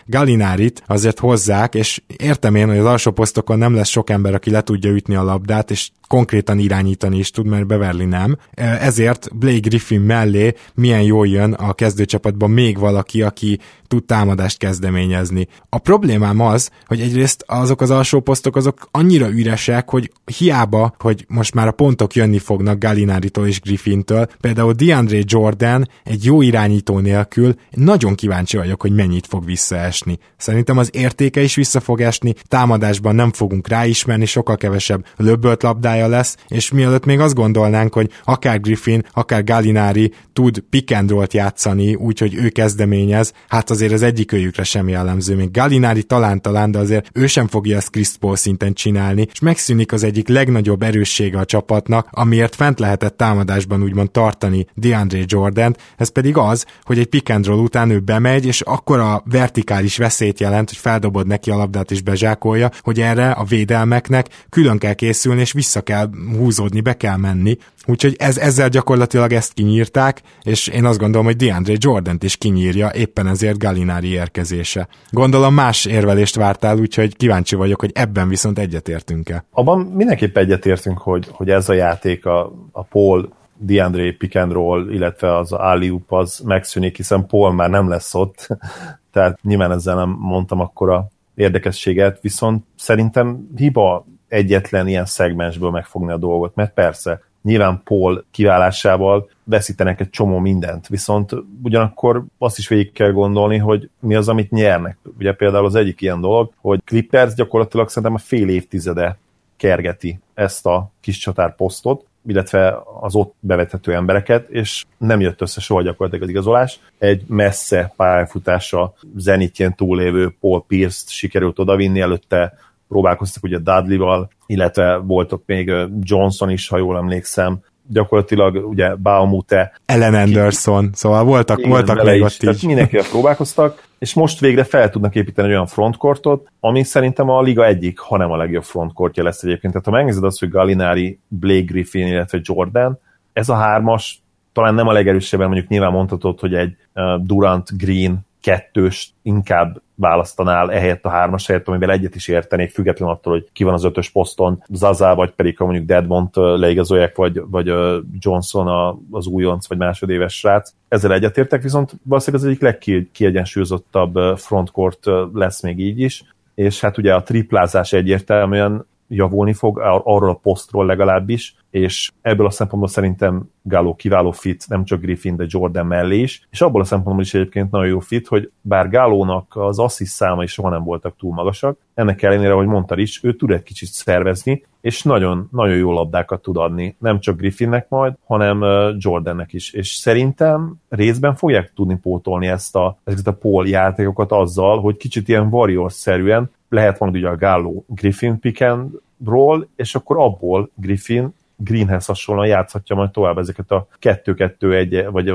Galinárit azért hozzák, és értem én, hogy az alsó posztokon nem lesz sok ember, aki le tudja ütni a labdát, és konkrétan irányítani is tud, mert Beverly nem. Ezért Blake Griffin mellé milyen jól jön a kezdőcsapatban még valaki, aki tud támadást kezdeményezni. A problémám az, hogy egyrészt azok az alsó posztok azok annyira üresek, hogy hiába, hogy most már a pontok jönni fognak Galináritól és Griffintől, például DeAndre Jordan egy jó irányító nélkül nagyon kíváncsi vagyok, hogy mennyit fog visszaesni. Szerintem az értéke is vissza fog esni, támadásban nem fogunk ráismerni, sokkal kevesebb löbölt labdája lesz, és mielőtt még azt gondolnánk, hogy akár Griffin, akár Galinari tud pick and játszani, úgyhogy ő kezdeményez, hát az azért az egyik őjükre sem jellemző. Még Galinári talán-talán, de azért ő sem fogja ezt Chris Paul szinten csinálni, és megszűnik az egyik legnagyobb erőssége a csapatnak, amiért fent lehetett támadásban úgymond tartani DeAndre Jordan, ez pedig az, hogy egy pick and roll után ő bemegy, és akkor a vertikális veszélyt jelent, hogy feldobod neki a labdát és bezsákolja, hogy erre a védelmeknek külön kell készülni, és vissza kell húzódni, be kell menni, Úgyhogy ez, ezzel gyakorlatilag ezt kinyírták, és én azt gondolom, hogy DeAndre jordan is kinyírja, éppen ezért Galinari érkezése. Gondolom más érvelést vártál, úgyhogy kíváncsi vagyok, hogy ebben viszont egyetértünk-e. Abban mindenképp egyetértünk, hogy, hogy ez a játék a, a Paul DeAndre pick and roll, illetve az Aliup az megszűnik, hiszen Paul már nem lesz ott, tehát nyilván ezzel nem mondtam akkora érdekességet, viszont szerintem hiba egyetlen ilyen szegmensből megfogni a dolgot, mert persze nyilván Paul kiválásával veszítenek egy csomó mindent, viszont ugyanakkor azt is végig kell gondolni, hogy mi az, amit nyernek. Ugye például az egyik ilyen dolog, hogy Clippers gyakorlatilag szerintem a fél évtizede kergeti ezt a kis csatár posztot, illetve az ott bevethető embereket, és nem jött össze soha gyakorlatilag az igazolás. Egy messze pályafutása zenitjén túlévő Paul Pierce-t sikerült odavinni, előtte próbálkoztak ugye Dudley-val, illetve voltok még Johnson is, ha jól emlékszem, gyakorlatilag ugye Baumute. Ellen Anderson, ki, szóval voltak, igen, voltak még is, ott is. Mindenkivel próbálkoztak, és most végre fel tudnak építeni olyan frontkortot, ami szerintem a liga egyik, hanem a legjobb frontkortja lesz egyébként. Tehát ha megnézed azt, hogy Gallinari, Blake Griffin, illetve Jordan, ez a hármas talán nem a legerősebben, mondjuk nyilván mondhatod, hogy egy Durant Green kettős inkább választanál ehelyett a hármas helyett, amivel egyet is értenék, független attól, hogy ki van az ötös poszton, Zaza, vagy pedig ha mondjuk Deadmont leigazolják, vagy, vagy Johnson az újonc, vagy másodéves srác. Ezzel egyetértek, viszont valószínűleg az egyik legkiegyensúlyozottabb frontcourt lesz még így is, és hát ugye a triplázás egyértelműen javulni fog, arról a posztról legalábbis, és ebből a szempontból szerintem Gáló kiváló fit, nem csak Griffin, de Jordan mellé is, és abból a szempontból is egyébként nagyon jó fit, hogy bár Gálónak az assist száma is soha nem voltak túl magasak, ennek ellenére, hogy mondtad is, ő tud egy kicsit szervezni, és nagyon, nagyon jó labdákat tud adni, nem csak Griffinnek majd, hanem Jordannek is, és szerintem részben fogják tudni pótolni ezt a, ezeket a pól játékokat azzal, hogy kicsit ilyen Warriors-szerűen lehet mondani ugye a Gáló Griffin pick and roll, és akkor abból Griffin Greenhez hasonlóan játszhatja majd tovább ezeket a 2-2-1, vagy,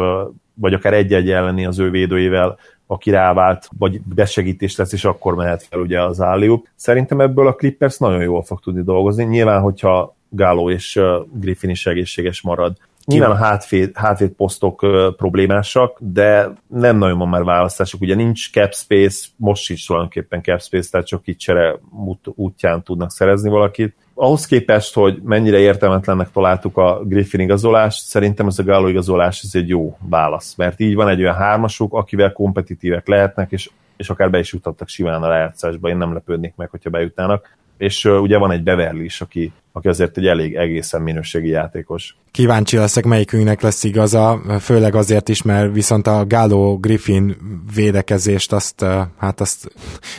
vagy akár egy-egy elleni az ő védőjével, aki rávált, vagy besegítés lesz, és akkor mehet fel ugye az álliuk. Szerintem ebből a Clippers nagyon jól fog tudni dolgozni. Nyilván, hogyha Gáló és Griffin is egészséges marad. Nyilván a hátvéd, hátvéd posztok problémásak, de nem nagyon van már választásuk. Ugye nincs cap space, most sincs tulajdonképpen cap space, tehát csak itt csere út, útján tudnak szerezni valakit. Ahhoz képest, hogy mennyire értelmetlennek találtuk a Griffin igazolást, szerintem ez a Gallo igazolás ez egy jó válasz, mert így van egy olyan hármasuk, akivel kompetitívek lehetnek, és, és akár be is jutottak simán a lejátszásba, én nem lepődnék meg, hogyha bejutnának és uh, ugye van egy Beverly is, aki, aki azért egy elég egészen minőségi játékos. Kíváncsi leszek, melyikünknek lesz igaza, főleg azért is, mert viszont a Galo Griffin védekezést azt, uh, hát azt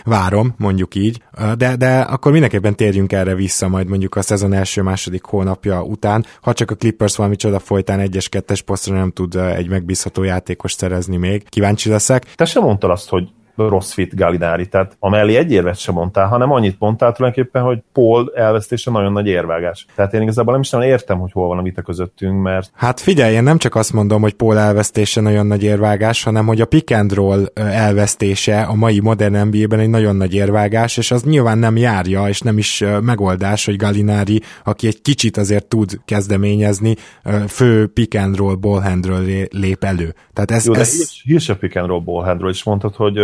várom, mondjuk így, uh, de, de akkor mindenképpen térjünk erre vissza majd mondjuk a szezon első-második hónapja után, ha csak a Clippers valami csoda folytán egyes-kettes posztra nem tud egy megbízható játékos szerezni még. Kíváncsi leszek. Te sem mondtad azt, hogy rossz fit Galinári. Tehát amellé egy érvet sem mondtál, hanem annyit mondtál tulajdonképpen, hogy Paul elvesztése nagyon nagy érvágás. Tehát én igazából nem is nagyon értem, hogy hol van a vita közöttünk, mert... Hát figyelj, én nem csak azt mondom, hogy Paul elvesztése nagyon nagy érvágás, hanem hogy a pick and roll elvesztése a mai modern NBA-ben egy nagyon nagy érvágás, és az nyilván nem járja, és nem is megoldás, hogy Galinári, aki egy kicsit azért tud kezdeményezni, fő pick and roll ballhandről lép elő. Tehát ez, Jó, ez... hírs a pick and roll ballhandről is mondtad, hogy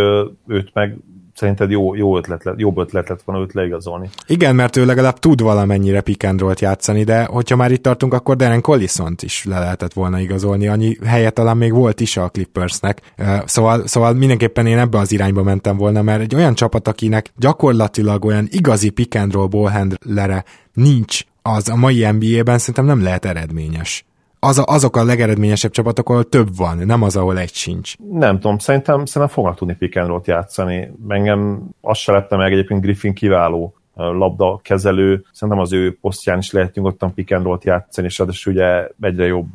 őt meg szerinted jó, jó ötlet lett, jobb ötlet lett volna őt leigazolni. Igen, mert ő legalább tud valamennyire pick and játszani, de hogyha már itt tartunk, akkor Darren collison is le lehetett volna igazolni, annyi helye talán még volt is a Clippersnek. Szóval, szóval mindenképpen én ebbe az irányba mentem volna, mert egy olyan csapat, akinek gyakorlatilag olyan igazi pick and roll ballhandlere nincs, az a mai NBA-ben szerintem nem lehet eredményes az a, azok a legeredményesebb csapatok, ahol több van, nem az, ahol egy sincs. Nem tudom, szerintem, szerintem fognak tudni pick and játszani. Engem azt se lepte meg, egyébként Griffin kiváló labda kezelő, szerintem az ő posztján is lehet nyugodtan pick and játszani, és ráadásul ugye egyre jobb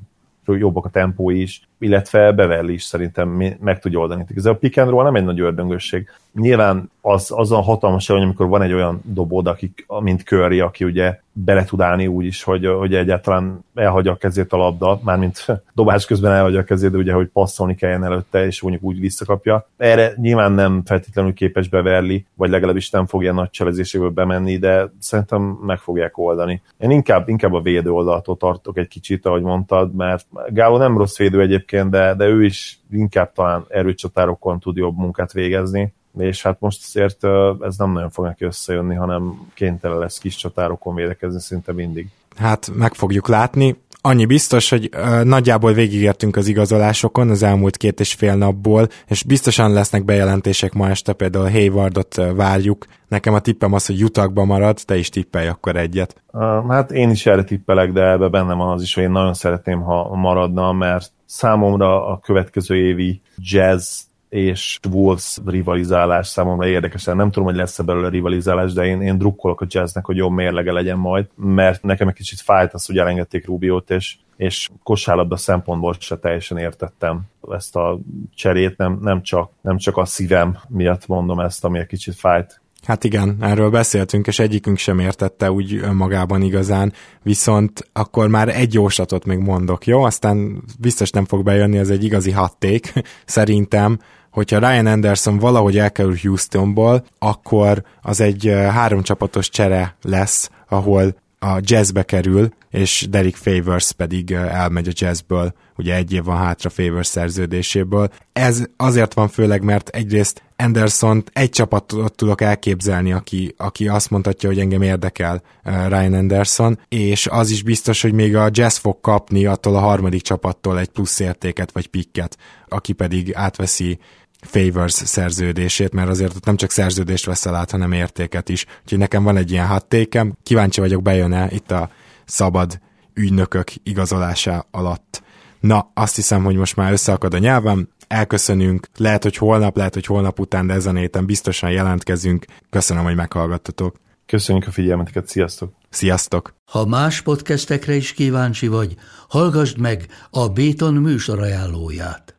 jobbak a tempói is, illetve Beverly is szerintem meg tudja oldani. Ez a pick and roll nem egy nagy ördöngösség. Nyilván az, az a hatalmas hogy amikor van egy olyan dobód, akik, mint Curry, aki ugye bele tud állni úgy is, hogy, hogy egyáltalán elhagyja a kezét a labda, mármint dobás közben elhagyja a kezét, de ugye, hogy passzolni kelljen előtte, és mondjuk úgy visszakapja. Erre nyilván nem feltétlenül képes beverli, vagy legalábbis nem fogja nagy cselezéséből bemenni, de szerintem meg fogják oldani. Én inkább, inkább a védő oldaltól tartok egy kicsit, ahogy mondtad, mert Gáló nem rossz védő egyébként, de, de ő is inkább talán erőcsatárokon tud jobb munkát végezni és hát most azért ez nem nagyon fog neki összejönni, hanem kénytelen lesz kis csatárokon védekezni szinte mindig. Hát meg fogjuk látni. Annyi biztos, hogy nagyjából végigértünk az igazolásokon az elmúlt két és fél napból, és biztosan lesznek bejelentések ma este, például Haywardot várjuk. Nekem a tippem az, hogy jutakba marad, te is tippelj akkor egyet. Hát én is erre tippelek, de ebbe benne van az is, hogy én nagyon szeretném, ha maradna, mert számomra a következő évi jazz és Wolves rivalizálás számomra érdekesen. Nem tudom, hogy lesz-e belőle rivalizálás, de én, én drukkolok a jazznek, hogy jobb mérlege legyen majd, mert nekem egy kicsit fájt az, hogy elengedték Rubiót, és, és kosárlabda szempontból se teljesen értettem ezt a cserét, nem, nem, csak, nem csak a szívem miatt mondom ezt, ami egy kicsit fájt. Hát igen, erről beszéltünk, és egyikünk sem értette úgy önmagában igazán, viszont akkor már egy jóslatot még mondok, jó? Aztán biztos nem fog bejönni, ez egy igazi hatték, szerintem, hogyha Ryan Anderson valahogy elkerül Houstonból, akkor az egy három csapatos csere lesz, ahol a jazzbe kerül, és Derek Favors pedig elmegy a jazzből, ugye egy év van hátra Favors szerződéséből. Ez azért van főleg, mert egyrészt anderson egy csapatot tudok elképzelni, aki, aki azt mondhatja, hogy engem érdekel Ryan Anderson, és az is biztos, hogy még a Jazz fog kapni attól a harmadik csapattól egy plusz értéket vagy pikket, aki pedig átveszi Favors szerződését, mert azért ott nem csak szerződést veszel át, hanem értéket is. Úgyhogy nekem van egy ilyen hattékem, kíváncsi vagyok, bejön-e itt a szabad ügynökök igazolása alatt. Na, azt hiszem, hogy most már összeakad a nyelvem, elköszönünk, lehet, hogy holnap, lehet, hogy holnap után, de ezen héten biztosan jelentkezünk. Köszönöm, hogy meghallgattatok. Köszönjük a figyelmeteket, sziasztok! Sziasztok! Ha más podcastekre is kíváncsi vagy, hallgassd meg a Béton műsor ajánlóját.